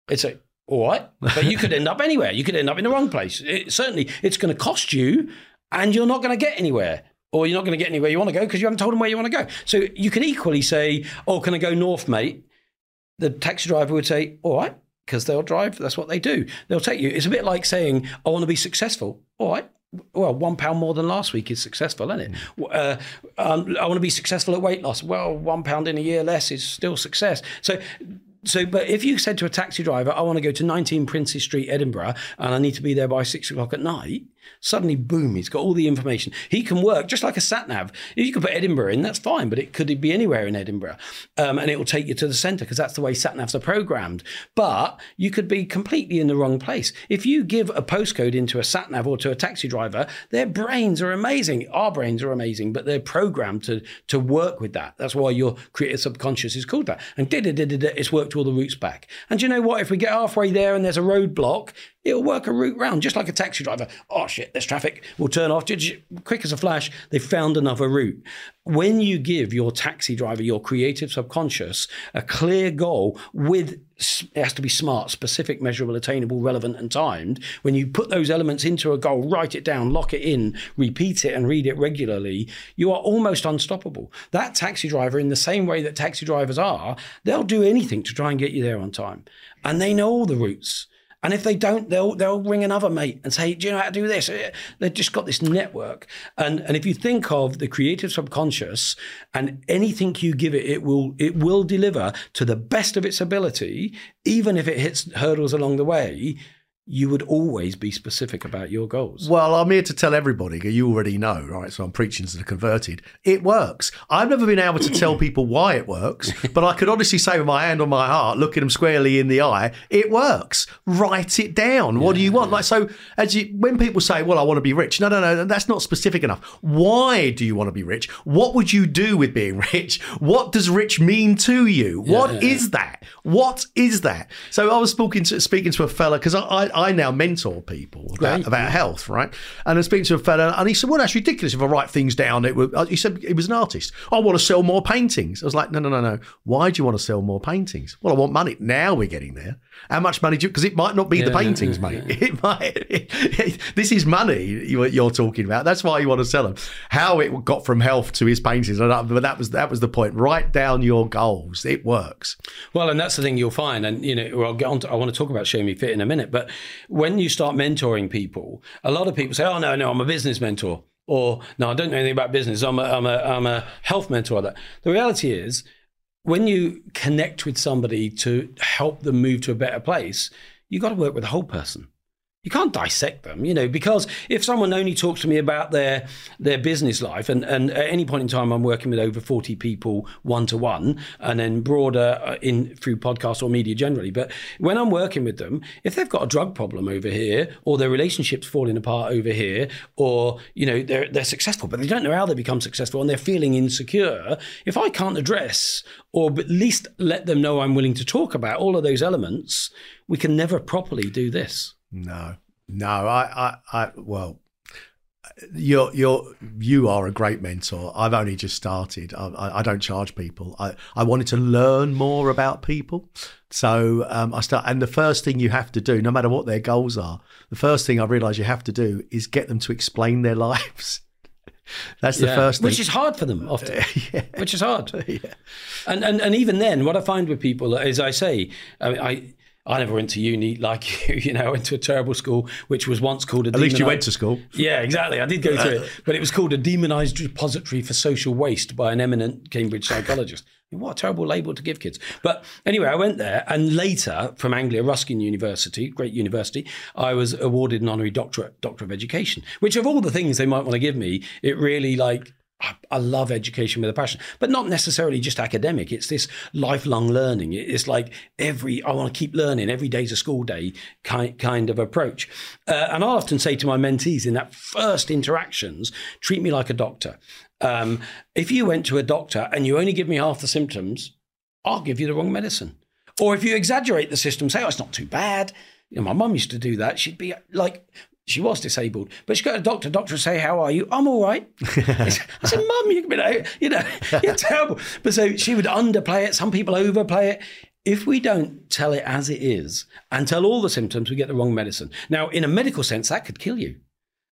it's a, all right, but you could end up anywhere. You could end up in the wrong place. It, certainly, it's going to cost you and you're not going to get anywhere. Or you're not going to get anywhere you want to go because you haven't told them where you want to go. So you can equally say, "Oh, can I go north, mate?" The taxi driver would say, "All right," because they'll drive. That's what they do. They'll take you. It's a bit like saying, "I want to be successful." All right. Well, one pound more than last week is successful, isn't it? Uh, um, I want to be successful at weight loss. Well, one pound in a year less is still success. So, so, but if you said to a taxi driver, "I want to go to 19 Princes Street, Edinburgh, and I need to be there by six o'clock at night," suddenly, boom, he's got all the information. He can work just like a sat nav. If you could put Edinburgh in, that's fine, but it could be anywhere in Edinburgh, um, and it will take you to the centre because that's the way sat navs are programmed. But you could be completely in the wrong place if you give a postcode into a sat nav or to a taxi driver. Their brains are amazing. Our brains are amazing, but they're programmed to to work with that. That's why your creative subconscious is called that. And da da da da it's worked all the routes back. And you know what? If we get halfway there and there's a roadblock, it'll work a route round, just like a taxi driver. Oh shit, there's traffic. We'll turn off. Quick as a flash, they found another route. When you give your taxi driver, your creative subconscious, a clear goal with it has to be smart, specific, measurable, attainable, relevant, and timed. When you put those elements into a goal, write it down, lock it in, repeat it, and read it regularly, you are almost unstoppable. That taxi driver, in the same way that taxi drivers are, they'll do anything to try and get you there on time. And they know all the routes. And if they don't, they'll they'll ring another mate and say, "Do you know how to do this?" Eh, they've just got this network. And and if you think of the creative subconscious and anything you give it, it will it will deliver to the best of its ability, even if it hits hurdles along the way. You would always be specific about your goals. Well, I'm here to tell everybody, you already know, right? So I'm preaching to the converted. It works. I've never been able to tell people why it works, but I could honestly say with my hand on my heart, looking them squarely in the eye, it works. Write it down. What do you want? Like so as you when people say, Well, I want to be rich, no, no, no, that's not specific enough. Why do you want to be rich? What would you do with being rich? What does rich mean to you? What is that? What is that? So I was speaking to speaking to a fella because I, I I now mentor people about, about health, right? And I speaking to a fella, and he said, "Well, that's ridiculous. If I write things down, it would." Uh, he said he was an artist. I want to sell more paintings. I was like, "No, no, no, no. Why do you want to sell more paintings?" Well, I want money. Now we're getting there. How much money do you? Because it might not be the paintings, yeah, mate. It might. this is money you- you're talking about. That's why you want to sell them. How it got from health to his paintings, but that was that was the point. Write down your goals. It works. Well, and that's the thing you'll find, and you know, I'll get on. To, I want to talk about show me fit in a minute, but when you start mentoring people, a lot of people say, "Oh no, no, I'm a business mentor," or "No, I don't know anything about business. I'm a, I'm a, I'm a health mentor." That the reality is, when you connect with somebody to help them move to a better place, you've got to work with the whole person. You can't dissect them, you know, because if someone only talks to me about their their business life, and, and at any point in time I'm working with over 40 people one to one, and then broader uh, in through podcast or media generally. But when I'm working with them, if they've got a drug problem over here, or their relationship's falling apart over here, or you know they're they're successful, but they don't know how they become successful, and they're feeling insecure. If I can't address or at least let them know I'm willing to talk about all of those elements, we can never properly do this. No. No, I, I, I well, you're you're you are a great mentor. I've only just started. I, I, I don't charge people. I, I wanted to learn more about people, so um, I start. And the first thing you have to do, no matter what their goals are, the first thing I realise you have to do is get them to explain their lives. That's the Yeah. first thing. Which is hard for them often. Yeah. Which is hard. yeah. And, and and even then, what I find with people is, I say, I mean, I I never went to uni like you. You know, I went to a terrible school, which was once called a. At least you went to school. Yeah, exactly. I did go through it, but it was called a demonized repository for social waste by an eminent Cambridge psychologist. What a terrible label to give kids. But anyway, I went there, and later from Anglia Ruskin University, great university, I was awarded an honorary doctorate, Doctor of Education. Which of all the things they might want to give me, it really like I- love education with a passion, but not necessarily just academic. It's this lifelong learning. It's like every I want to keep learning. Every day's a school day kind kind of approach. Uh, and I often say to my mentees in that first interactions, treat me like a doctor. Um, if you went to a doctor and you only give me half the symptoms, I'll give you the wrong medicine. Or if you exaggerate the system, say, oh, it's not too bad. You know, my mum used to do that. She'd be like, she was disabled, but she got a doctor. Doctor would say, "How are you?" I'm all right. I said, "Mum, you, you know, you know, you're terrible." But so she would underplay it. Some people overplay it. If we don't tell it as it is and tell all the symptoms, we get the wrong medicine. Now, in a medical sense, that could kill you.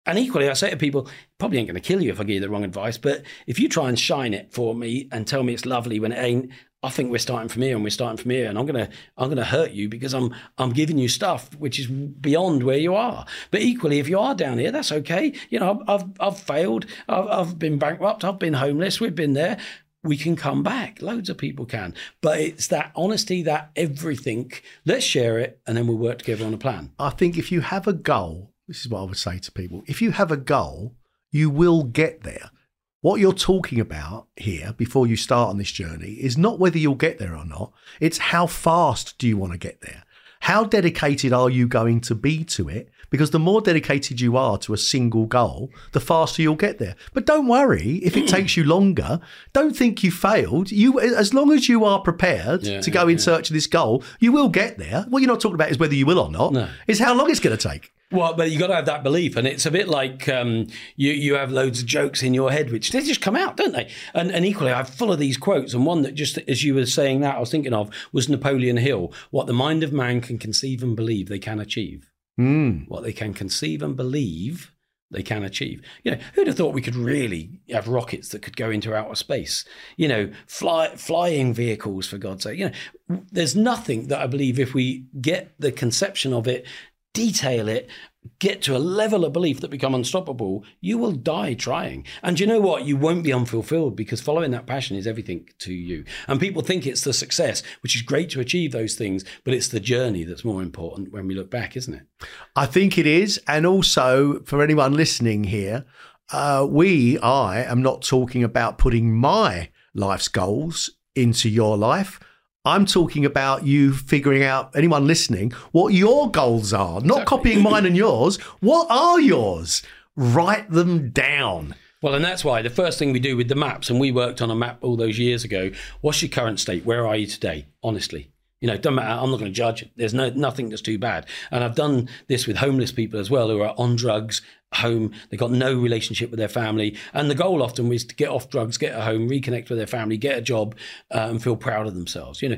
And equally, I say to people, probably ain't going to kill you if I give you the wrong advice. But if you try and shine it for me and tell me it's lovely when it ain't, I think we're starting from here and we're starting from here, and I'm gonna I'm gonna hurt you because I'm I'm giving you stuff which is beyond where you are. But equally, if you are down here, that's okay. You know, I've I've, failed. I've, I've been bankrupt. I've been homeless. We've been there. We can come back. Loads of people can. But it's that honesty, that everything. Let's share it, and then we'll work together on a plan. I think if you have a goal, this is what I would say to people if you have a goal, you will get there. What you're talking about here before you start on this journey is not whether you'll get there or not, it's how fast do you want to get there? How dedicated are you going to be to it? Because the more dedicated you are to a single goal, the faster you'll get there. But don't worry if it takes you longer. Don't think you failed. You, as long as you are prepared Yeah, to go in search of this goal, you will get there. What you're not talking about is whether you will or not. No. It's how long it's going to take. Well, but you got to have that belief, and it's a bit like um, you you have loads of jokes in your head, which they just come out, don't they? And and equally, I'm full of these quotes, and one that just as you were saying that, I was thinking of was Napoleon Hill. What the mind of man can conceive and believe, they can achieve. Mm. What they can conceive and believe, they can achieve. You know, who'd have thought we could really have rockets that could go into outer space? You know, fly, flying vehicles for God's sake. You know, there's nothing that I believe if we get the conception of it, detail it, get to a level of belief that become unstoppable, you will die trying. And you know what? You won't be unfulfilled because following that passion is everything to you. And people think it's the success, which is great to achieve those things, but it's the journey that's more important when we look back, isn't it? I think it is. And also, for anyone listening here, uh, we, I am not talking about putting my life's goals into your life. I'm talking about you figuring out, anyone listening, what your goals are, not copying mine and yours. What are yours? Write them down. Well, and that's why the first thing we do with the maps, and we worked on a map all those years ago. What's your current state? Where are you today? Honestly, you know, doesn't matter. I'm not going to judge. There's no nothing that's too bad. And I've done this with homeless people as well who are on drugs, home. They've got no relationship with their family, and the goal often was to get off drugs, get a home, reconnect with their family, get a job, uh, and feel proud of themselves. You know.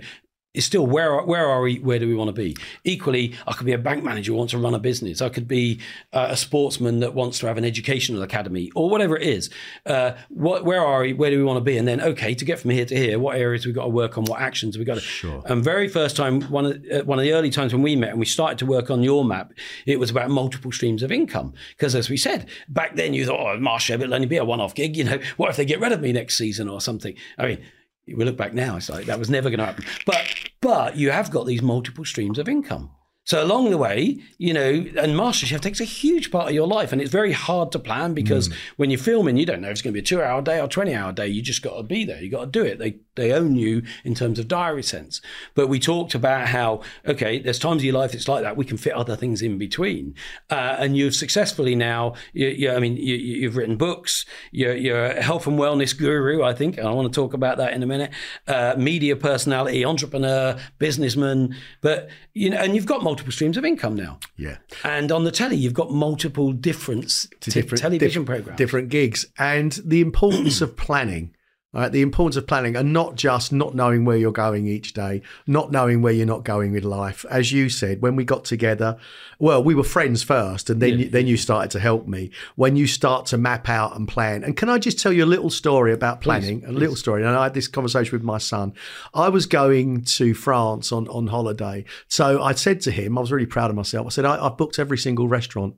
It's still where are, where are we? Where do we want to be? Equally, I could be a bank manager who wants to run a business. I could be uh, a sportsman that wants to have an educational academy or whatever it is. Uh, what, where are we? Where do we want to be? And then, okay, to get from here to here, what areas we got to work on? What actions we got to? Sure. And very first time, one of uh, one of the early times when we met and we started to work on your map, it was about multiple streams of income. Because as we said back then, you thought, oh, Marsh it'll only be a one-off gig. You know, what if they get rid of me next season or something? I mean we look back now, it's like that was never going to happen. But but you have got these multiple streams of income. So along the way, you know, and MasterChef takes a huge part of your life, and it's very hard to plan because hmm. when you're filming, you don't know if it's going to be a two-hour day or twenty-hour day. You just got to be there. You got to do it. They they own you in terms of diary sense. But we talked about how okay, there's times in your life it's like that. We can fit other things in between, uh, and you've successfully now. You, you, I mean, you, have written books. You're, you're, a health and wellness guru. I think I want to talk about that in a minute. Uh, media personality, entrepreneur, businessman, but you know, and you've got multiple streams of income now. Yeah, and on the telly, you've got multiple different, t- different television programs, different gigs, and the importance of planning Right, the importance of planning and not just not knowing where you're going each day, not knowing where you're not going with life. As you said, when we got together, well, we were friends first, and then yeah. you, then you started to help me. When you start to map out and plan, and can I just tell you a little story about planning? Please, a little story. And I had this conversation with my son. I was going to France on on holiday, so I said to him, I was really proud of myself. I said, I, I've booked every single restaurant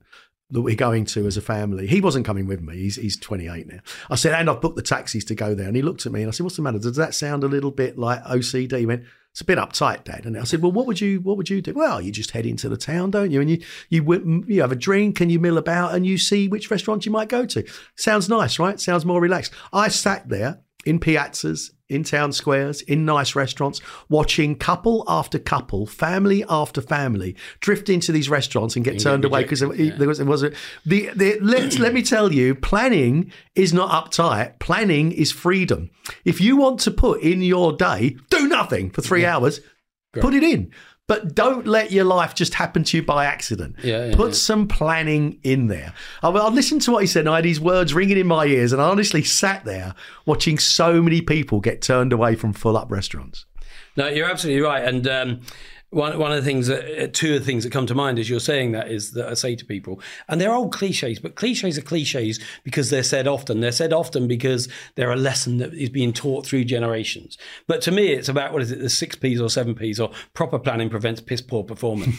that we're going to as a family. He wasn't coming with me. He's, he's 28 now. I said, and I've booked the taxis to go there. And he looked at me and I said, what's the matter? Does that sound a little bit like OCD? He went, it's a bit uptight, Dad. And I said, well, what would you what would you do? Well, you just head into the town, don't you? And you you you have a drink and you mill about and you see which restaurant you might go to. Sounds nice, right? Sounds more relaxed. I sat there in piazzas in town squares, in nice restaurants, watching couple after couple, family after family, drift into these restaurants and get turned away because yeah. there was, it was a, the, the let let me tell you, planning is not uptight. Planning is freedom. If you want to put in your day, do nothing for three yeah. hours, put it in. But don't let your life just happen to you by accident. Yeah, yeah, Put yeah. some planning in there. I, I listened to what he said, and I had his words ringing in my ears, and I honestly sat there watching so many people get turned away from full up restaurants. No, you're absolutely right. And um, one one of the things that uh, two of the things that come to mind as you're saying that is that I say to people, and they're old cliches, but cliches are cliches because they're said often. They're said often because they're a lesson that is being taught through generations. But to me, it's about what is it, the six P's or seven P's or proper planning prevents piss poor performance.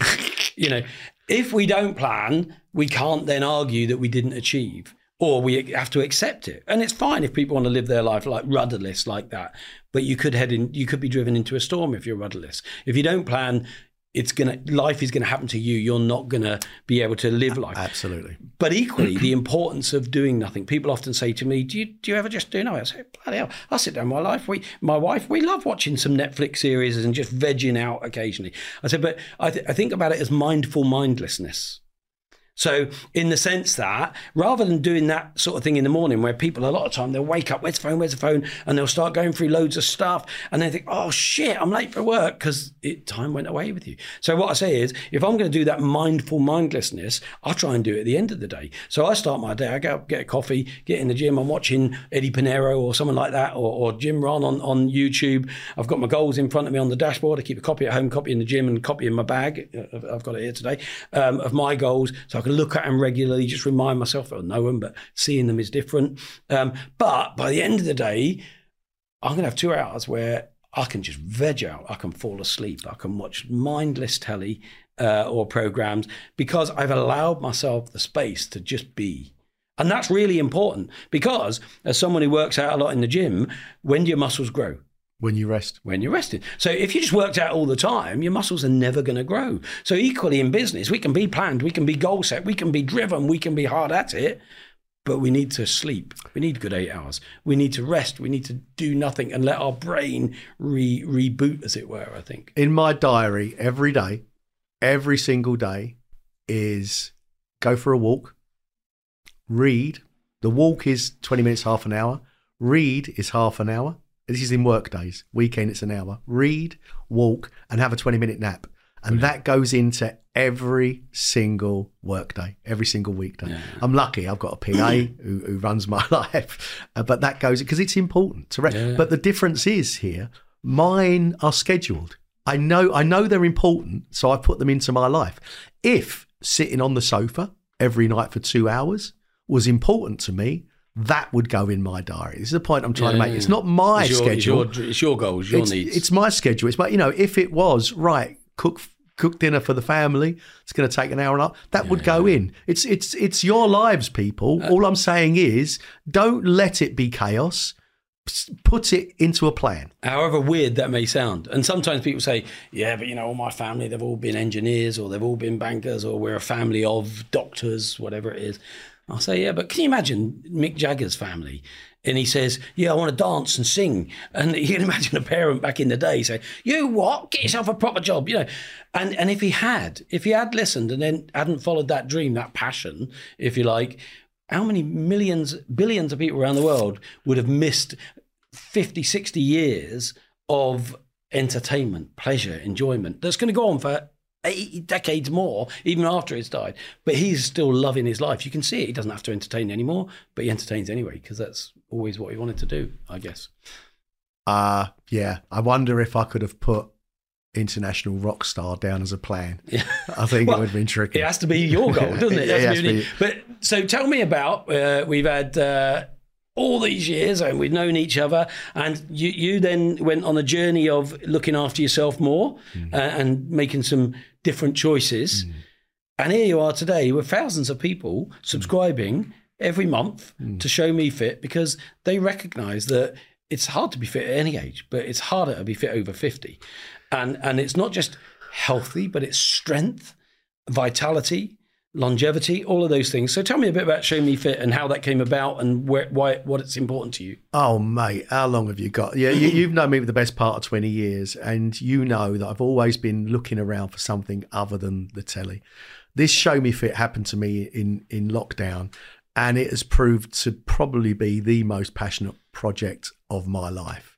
you know, if we don't plan, we can't then argue that we didn't achieve or we have to accept it. And it's fine if people want to live their life like rudderless like that. But you could head in, you could be driven into a storm if you're rudderless. If you don't plan, it's gonna life is gonna happen to you. You're not gonna be able to live life. Absolutely. But equally, the importance of doing nothing. People often say to me, "Do you do you ever just do nothing?" I say, "Bloody hell!" I sit down my life. We, my wife, we love watching some Netflix series and just vegging out occasionally. I said, but I, th- I think about it as mindful mindlessness. So, in the sense that rather than doing that sort of thing in the morning, where people a lot of time they'll wake up, where's the phone, where's the phone, and they'll start going through loads of stuff, and they think, oh shit, I'm late for work because time went away with you. So, what I say is, if I'm going to do that mindful mindlessness, I'll try and do it at the end of the day. So, I start my day, I go get a coffee, get in the gym, I'm watching Eddie Pinero or someone like that, or, or Jim Rohn on, on YouTube. I've got my goals in front of me on the dashboard. I keep a copy at home, copy in the gym, and copy in my bag. I've got it here today um, of my goals. So, can look at them regularly, just remind myself I know them, but seeing them is different. Um, but by the end of the day, I'm going to have two hours where I can just veg out. I can fall asleep. I can watch mindless telly uh, or programs because I've allowed myself the space to just be. And that's really important because, as someone who works out a lot in the gym, when do your muscles grow? When you rest. When you're resting. So if you just worked out all the time, your muscles are never going to grow. So equally in business, we can be planned, we can be goal set, we can be driven, we can be hard at it, but we need to sleep. We need good eight hours. We need to rest. We need to do nothing and let our brain re- reboot, as it were, I think. In my diary, every day, every single day, is go for a walk, read. The walk is 20 minutes, half an hour. Read is half an hour this is in work days. Weekend, it's an hour. Read, walk, and have a 20 minute nap. And that goes into every single workday, every single weekday. Yeah. I'm lucky. I've got a PA who, who, runs my life, uh, but that goes because it's important to rest. Yeah. But the difference is here, mine are scheduled. I know, I know they're important, so I put them into my life. If sitting on the sofa every night for two hours was important to me, that would go in my diary. This is the point I'm trying yeah, to make. It's not my it's your, schedule. It's your, it's your goals, your it's, needs. It's my schedule. It's my, you know, if it was right, cook cook dinner for the family. It's going to take an hour and a half. That yeah. would go in. It's it's it's your lives, people. Uh, All I'm saying is, don't let it be chaos. Put it into a plan. However weird that may sound, and sometimes people say, "Yeah, but you know, all my family, they've all been engineers, or they've all been bankers, or we're a family of doctors, whatever it is." I'll say, yeah, but can you imagine Mick Jagger's family? And he says, yeah, I want to dance and sing. And you can imagine a parent back in the day say, you what? Get yourself a proper job, you know. And and if he had, if he had listened and then hadn't followed that dream, that passion, if you like, how many millions, billions of people around the world would have missed 50, 60 years of entertainment, pleasure, enjoyment that's going to go on for eight decades more, even after he's died. But he's still loving his life. You can see it. He doesn't have to entertain anymore, but he entertains anyway because that's always what he wanted to do, I guess. Uh yeah. I wonder if I could have put international rock star down as a plan. Yeah. I think Well, it would have been tricky. It has to be your goal, doesn't it? It it be- But so tell me about uh, we've had uh, all these years and we've known each other, and you you then went on a journey of looking after yourself more Mm. uh, and making some different choices. And here you are today with thousands of people subscribing every month Mm. to Show Me Fit because they recognise that it's hard to be fit at any age, but it's harder to be fit over 50. And and it's not just healthy, but it's strength, vitality, longevity, all of those things. So tell me a bit about Show Me Fit and how that came about and where, why what it's important to you. Oh, mate, how long have you got? Yeah, you, you've known me for the best part of 20 years, and you know that I've always been looking around for something other than the telly. This Show Me Fit happened to me in, in lockdown, and it has proved to probably be the most passionate project of my life.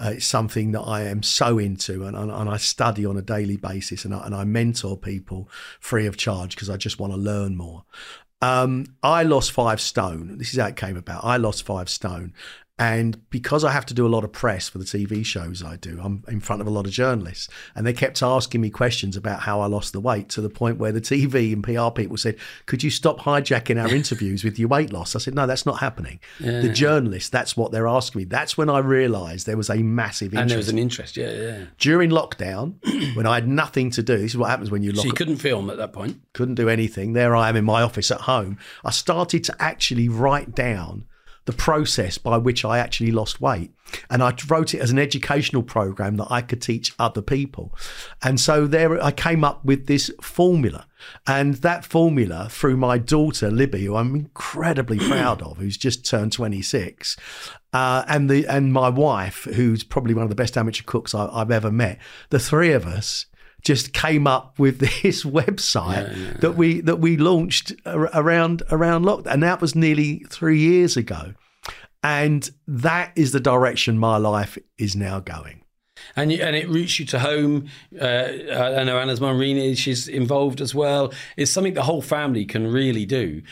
Uh, it's something that I am so into, and, and, and I study on a daily basis, and I, and I mentor people free of charge because I just want to learn more. Um, I lost five stone. This is how it came about. I lost five stone. And because I have to do a lot of press for the TV shows I do, I'm in front of a lot of journalists. And they kept asking me questions about how I lost the weight to the point where the TV and PR people said, Could you stop hijacking our interviews with your weight loss? I said, No, that's not happening. The journalists, that's what they're asking me. That's when I realised there was a massive interest. And there was an interest, yeah, yeah. During lockdown, when I had nothing to do, this is what happens when you lock So you couldn't film at that point. couldn't do anything. There I am in my office at home. I started to actually write down the process by which I actually lost weight. And I wrote it as an educational program that I could teach other people. And so there I came up with this formula. And that formula through my daughter Libby, who I'm incredibly proud of, who's just turned 26, uh, and the and my wife, who's probably one of the best amateur cooks I, I've ever met. The three of us just came up with this website that we that we launched around around lockdown, and that was nearly three years ago. And that is the direction my life is now going. And you, and it roots you to home. Uh, I know Anna's mum, Rena, she's involved as well. It's something the whole family can really do,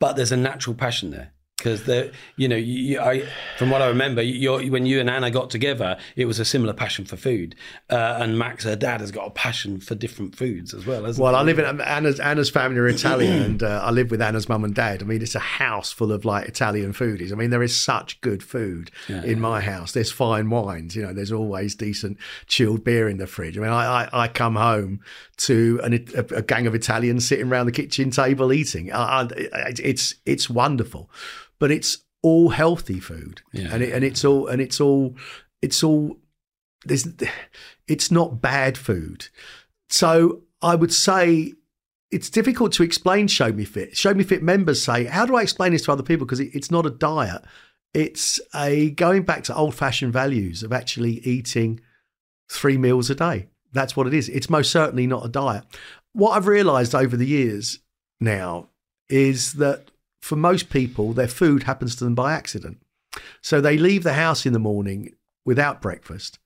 but there's a natural passion there. Because the, you know, you, I, from what I remember, you when you and Anna got together, it was a similar passion for food. Uh, and Max, her dad, has got a passion for different foods as well, hasn't Well, he? I live in Anna's Anna's family are Italian, and uh, I live with Anna's mum and dad. I mean, it's a house full of like Italian foodies. I mean, there is such good food in my house. There's fine wines. You know, there's always decent chilled beer in the fridge. I mean, I I, I come home to an, a, a gang of Italians sitting around the kitchen table eating. I, I, it's it's wonderful, but it's all healthy food, Yeah. and it, and it's all and it's all it's all there's it's not bad food. So I would say it's difficult to explain Show Me Fit. Show Me Fit members say, how do I explain this to other people? Because it, it's not a diet. It's a going back to old fashioned values of actually eating three meals a day. That's what it is. It's most certainly not a diet. What I've realized over the years now is that for most people, their food happens to them by accident. So they leave the house in the morning without breakfast.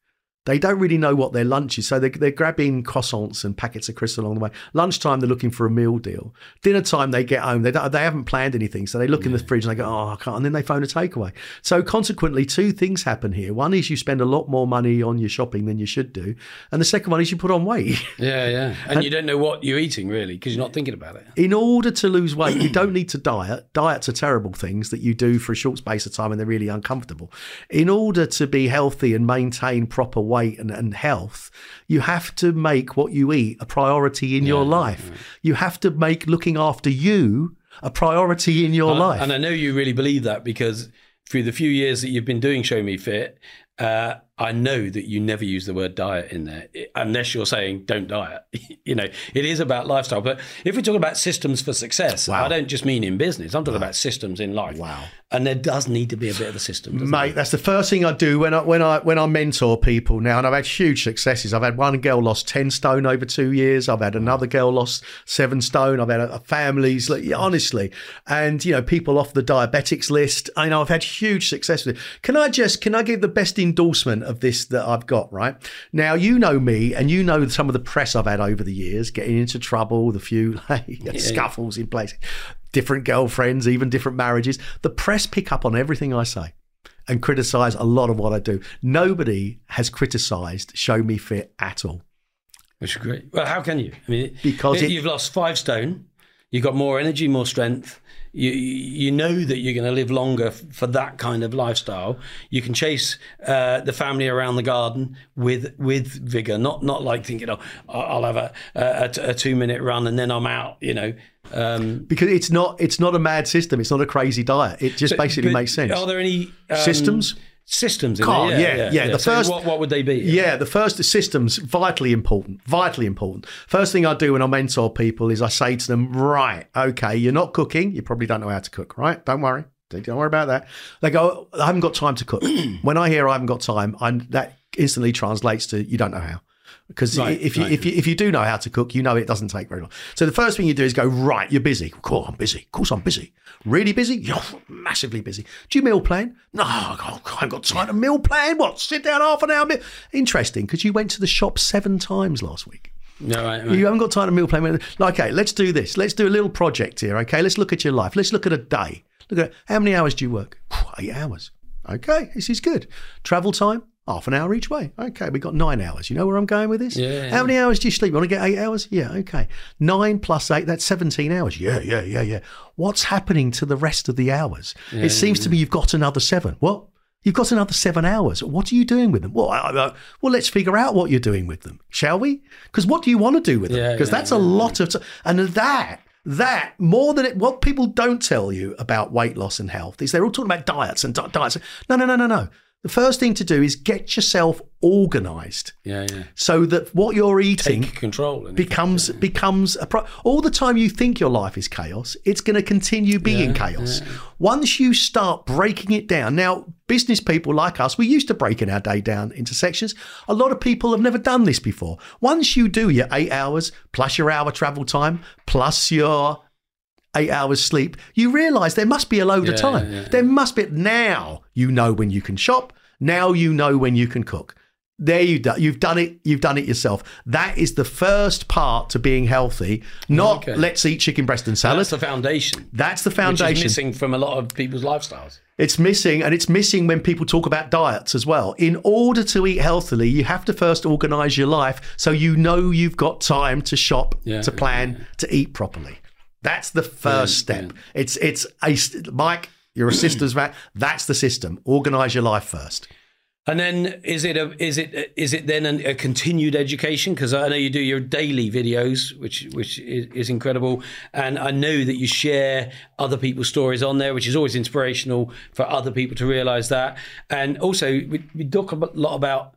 They don't really know what their lunch is. So they're, they're grabbing croissants and packets of crisps along the way. Lunchtime, they're looking for a meal deal. Dinner time, they get home. They, don't, they haven't planned anything. So they look in the fridge and they go, oh, I can't. And then they phone a takeaway. So consequently, two things happen here. One is you spend a lot more money on your shopping than you should do. And the second one is you put on weight. Yeah, yeah. And you don't know what you're eating really because you're not thinking about it. in order to lose weight, you don't need to diet. Diets are terrible things that you do for a short space of time and they're really uncomfortable. In order to be healthy and maintain proper weight and, and health, you have to make what you eat a priority in your life. You have to make looking after you a priority in your life. And I know you really believe that because through the few years that you've been doing Show Me Fit, uh, I know that you never use the word diet in there unless you're saying don't diet. you know, it is about lifestyle. But if we're talking about systems for success, Wow. I don't just mean in business. I'm talking about systems in life. Wow. And there does need to be a bit of a system. doesn't Mate, that's the first thing I do when I when I when I mentor people now, and I've had huge successes. I've had one girl lost ten stone over two years. I've had another girl lost seven stone. I've had a, a families, like, yeah, honestly, and you know people off the diabetics list. I know I've had huge success with it. Can I just can I give the best endorsement of this that I've got right now? You know me, and you know some of the press I've had over the years, getting into trouble, the few scuffles in place, different girlfriends, even different marriages. The press pick up on everything I say and criticize a lot of what I do. Nobody has criticized Show Me Fit at all. Which is great. Well, how can you? I mean, Because it- you've lost five stone, you've got more energy, more strength. You you know that you're going to live longer f- for that kind of lifestyle. You can chase uh, the family around the garden with with vigor, not not like thinking, oh, I'll have a a, a two minute run and then I'm out. You know. Um, Because it's not it's not a mad system. It's not a crazy diet. It just basically but makes sense. Are there any um, Systems? Systems in Oh, there? yeah, yeah. The So first- what, what would they be? Yeah, the first systems vitally important, vitally important. First thing I do when I mentor people is I say to them, right, okay, you're not cooking, you probably don't know how to cook, right? Don't worry, don't worry about that. They go, I haven't got time to cook. when I hear I haven't got time, I'm, that instantly translates to you don't know how. Because Right, if you right. if you if you do know how to cook, you know it doesn't take very long. So the first thing you do is go right. You're busy. Of course, I'm busy. Of course, I'm busy. Really busy? You're massively busy. Do you meal plan? No, I haven't got time to meal plan. What? Sit down half an hour. meal- Interesting, because you went to the shop seven times last week. No, right, right. You haven't got time to meal plan. Okay, let's do this. Let's do a little project here. Okay, let's look at your life. Let's look at a day. Look at how many hours do you work? Eight hours. Okay, this is good. Travel time. Half an hour each way. Okay, we got nine hours. You know where I'm going with this? Yeah. How many hours do you sleep? You want to get eight hours? Yeah, okay. Nine plus eight, that's 17 hours. Yeah, yeah, yeah, yeah. What's happening to the rest of the hours? it seems to me you've got another seven. What? You've got another seven hours. What are you doing with them? Well, I, I, well, let's figure out what you're doing with them, shall we? Because what do you want to do with them? Because yeah, that's a lot of, t- and that that more than it, what people don't tell you about weight loss and health is they're all talking about diets and di- diets. No, no, no, no, no. The first thing to do is get yourself organized. Yeah, yeah. so that what you're eating Take control. becomes becomes a pro- all the time you think your life is chaos it's going to continue being chaos. once you start breaking it down now business people like us we used to breaking our day down into sections. A lot of people have never done this before. Once you do your 8 hours plus your hour travel time plus your eight hours sleep, you realize there must be a load of time. yeah, yeah. There must be. Now you know when you can shop. Now you know when you can cook. There you do, you've done it. You've done it yourself. That is the first part to being healthy. Not Okay. let's eat chicken breast and salad. That's the foundation. That's the foundation. missing from a lot of people's lifestyles. It's missing, and it's missing when people talk about diets as well. In order to eat healthily, you have to first organize your life so you know you've got time to shop, Yeah, to plan, to eat properly. That's the first step. It's it's a Mike. You're a sister's man. That's the system. Organize your life first. And then is it a is it is it then a, a continued education? Because I know you do your daily videos, which which is, is incredible, and I know that you share other people's stories on there, which is always inspirational for other people to realise that. And also, we, we talk a lot about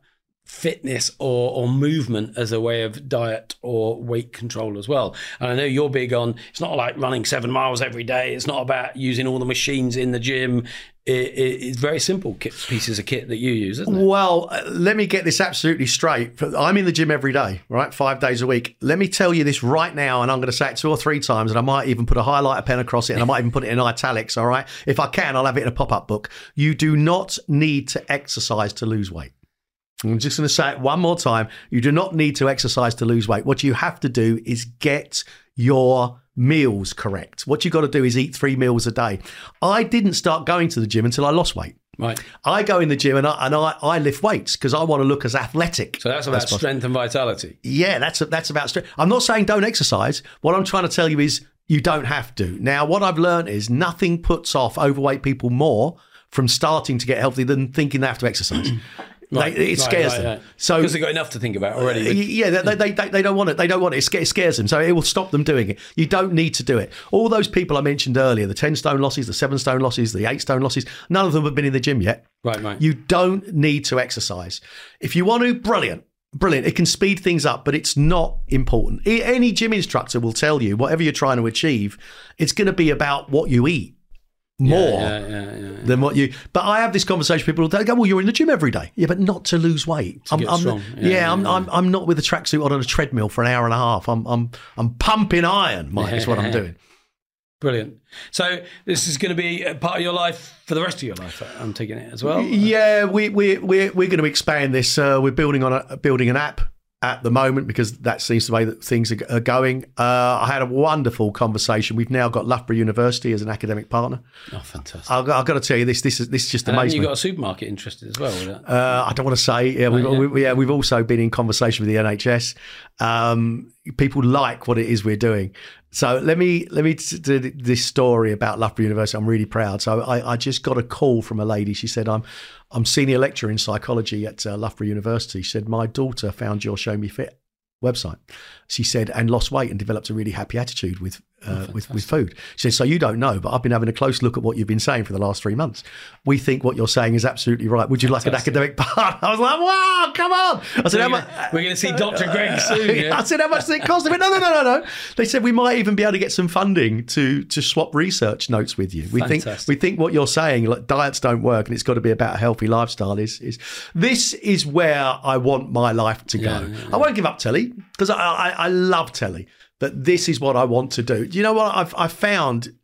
fitness or, or movement as a way of diet or weight control as well. And I know you're big on it's not like running seven miles every day. It's not about using all the machines in the gym. It, it, it's very simple kit, pieces of kit that you use, isn't it? Well, uh, let me get this absolutely straight. I'm in the gym every day, right? Five days a week. Let me tell you this right now, and I'm going to say it two or three times, and I might even put a highlighter pen across it, and I might even put it in italics, all right? If I can, I'll have it in a pop up book. You do not need to exercise to lose weight. I'm just going to say it one more time. You do not need to exercise to lose weight. What you have to do is get your meals correct. What you got to do is eat three meals a day. I didn't start going to the gym until I lost weight. Right. I go in the gym and I, and I, I lift weights because I want to look as athletic. So that's about strength and vitality. Yeah, that's that's about strength. I'm not saying don't exercise. What I'm trying to tell you is you don't have to. Now, what I've learned is nothing puts off overweight people more from starting to get healthy than thinking they have to exercise. They, it scares them. So because they've got enough to think about already. yeah, they, they, they, they don't want it. They don't want it. It scares them. So it will stop them doing it. You don't need to do it. All those people I mentioned earlier, the 10 stone losses, the 7 stone losses, the 8 stone losses, none of them have been in the gym yet. Right, right. You don't need to exercise. If you want to, brilliant. Brilliant. It can speed things up, but it's not important. Any gym instructor will tell you whatever you're trying to achieve, it's going to be about what you eat more yeah, yeah, yeah. than what you. But I have this conversation. with People they go, "Well, you're in the gym every day." Yeah, but not to lose weight. I'm, get I'm strong. yeah, I'm, I'm, I'm not with a tracksuit on a treadmill for an hour and a half. I'm, I'm, I'm pumping iron, Mike. Is what I'm doing. Brilliant. So this is going to be a part of your life for the rest of your life. I'm taking it as well. Yeah, we we we're, we're going to expand this. Uh, we're building on a building an app at the moment because that seems the way that things are, are going. Uh, I had a wonderful conversation. We've now got Loughborough University as an academic partner. Oh, fantastic. I've got, I've got to tell you this. This is this is just and amazing. You've got a supermarket interested as well? Uh, I don't want to say. Yeah, we've, yeah. We, yeah, we've also been in conversation with the NHS. Um, people like what it is we're doing. So let me let me do this story about Loughborough University. I'm really proud. So I, I just got a call from a lady. She said, "I'm I'm senior lecturer in psychology at uh, Loughborough University." She said, "My daughter found your Show Me Fit website." She said, and lost weight and developed a really happy attitude with uh, with, with food. She said, so you don't know, but I've been having a close look at what you've been saying for the last three months. We think what you're saying is absolutely right. Would you like an academic part? I was like, wow, come on. I said, We're gonna- much? we're going to see Dr. Gregg soon. I said, how much does it cost? They went, no, no, no, no, no. They said we might even be able to get some funding to to swap research notes with you. We think we think what you're saying, like diets don't work, and it's got to be about a healthy lifestyle. Is is this is where I want my life to go. I won't give up telly because I, I I love telly, but this is what I want to do. Do you know what I've I found?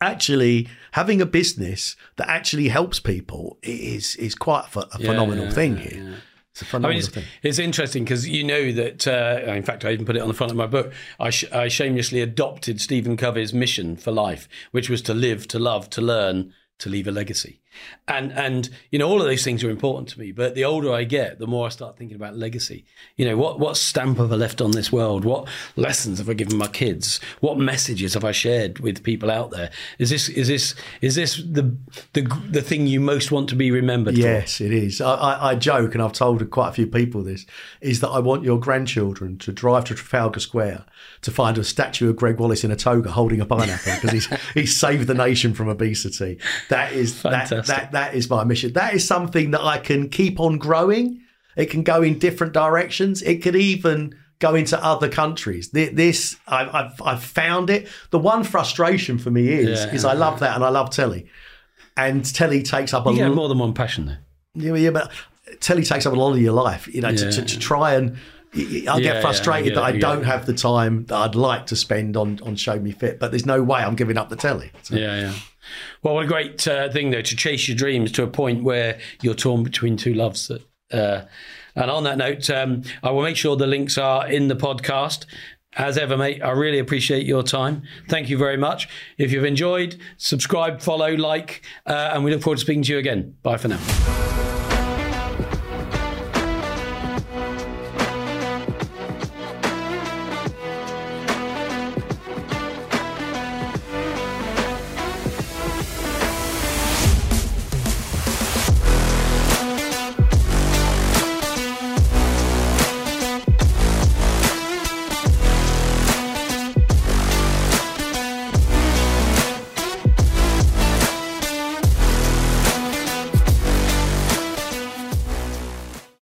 Actually, having a business that actually helps people is is quite a, a phenomenal yeah, thing yeah, here. yeah. It's a I phenomenal mean, it's, thing. it's interesting because you know that. Uh, in fact, I even put it on the front of my book. I, sh- I shamelessly adopted Stephen Covey's mission for life, which was to live, to love, to learn, to leave a legacy. And and you know all of those things are important to me. But the older I get, the more I start thinking about legacy. You know what what stamp have I left on this world? What lessons have I given my kids? What messages have I shared with people out there? Is this is this is this the the the thing you most want to be remembered for? Yes, it is. I, I, I joke, and I've told quite a few people this, is that I want your grandchildren to drive to Trafalgar Square to find a statue of Gregg Wallace in a toga holding a pineapple because he's he's saved the nation from obesity. That is that, Fantastic. that that is my mission. That is something that I can keep on growing. It can go in different directions. It could even go into other countries. This I've I've, I've found it. The one frustration for me is Yeah, is I love that and I love telly. And telly takes up a You lot. more than one passion though. Yeah, yeah, but telly takes up a lot of your life. You know, to, Yeah. to, to try and I Yeah, get yeah, frustrated get that I don't have the time that I'd like to spend on on Show Me Fit. But there's no way I'm giving up the telly. So- Yeah, yeah. Well, what a great uh, thing though to chase your dreams to a point where you're torn between two loves. That, uh, and on that note, um, I will make sure the links are in the podcast. As ever, mate, I really appreciate your time. Thank you very much. If you've enjoyed, subscribe, follow, like, uh, and we look forward to speaking to you again. Bye for now.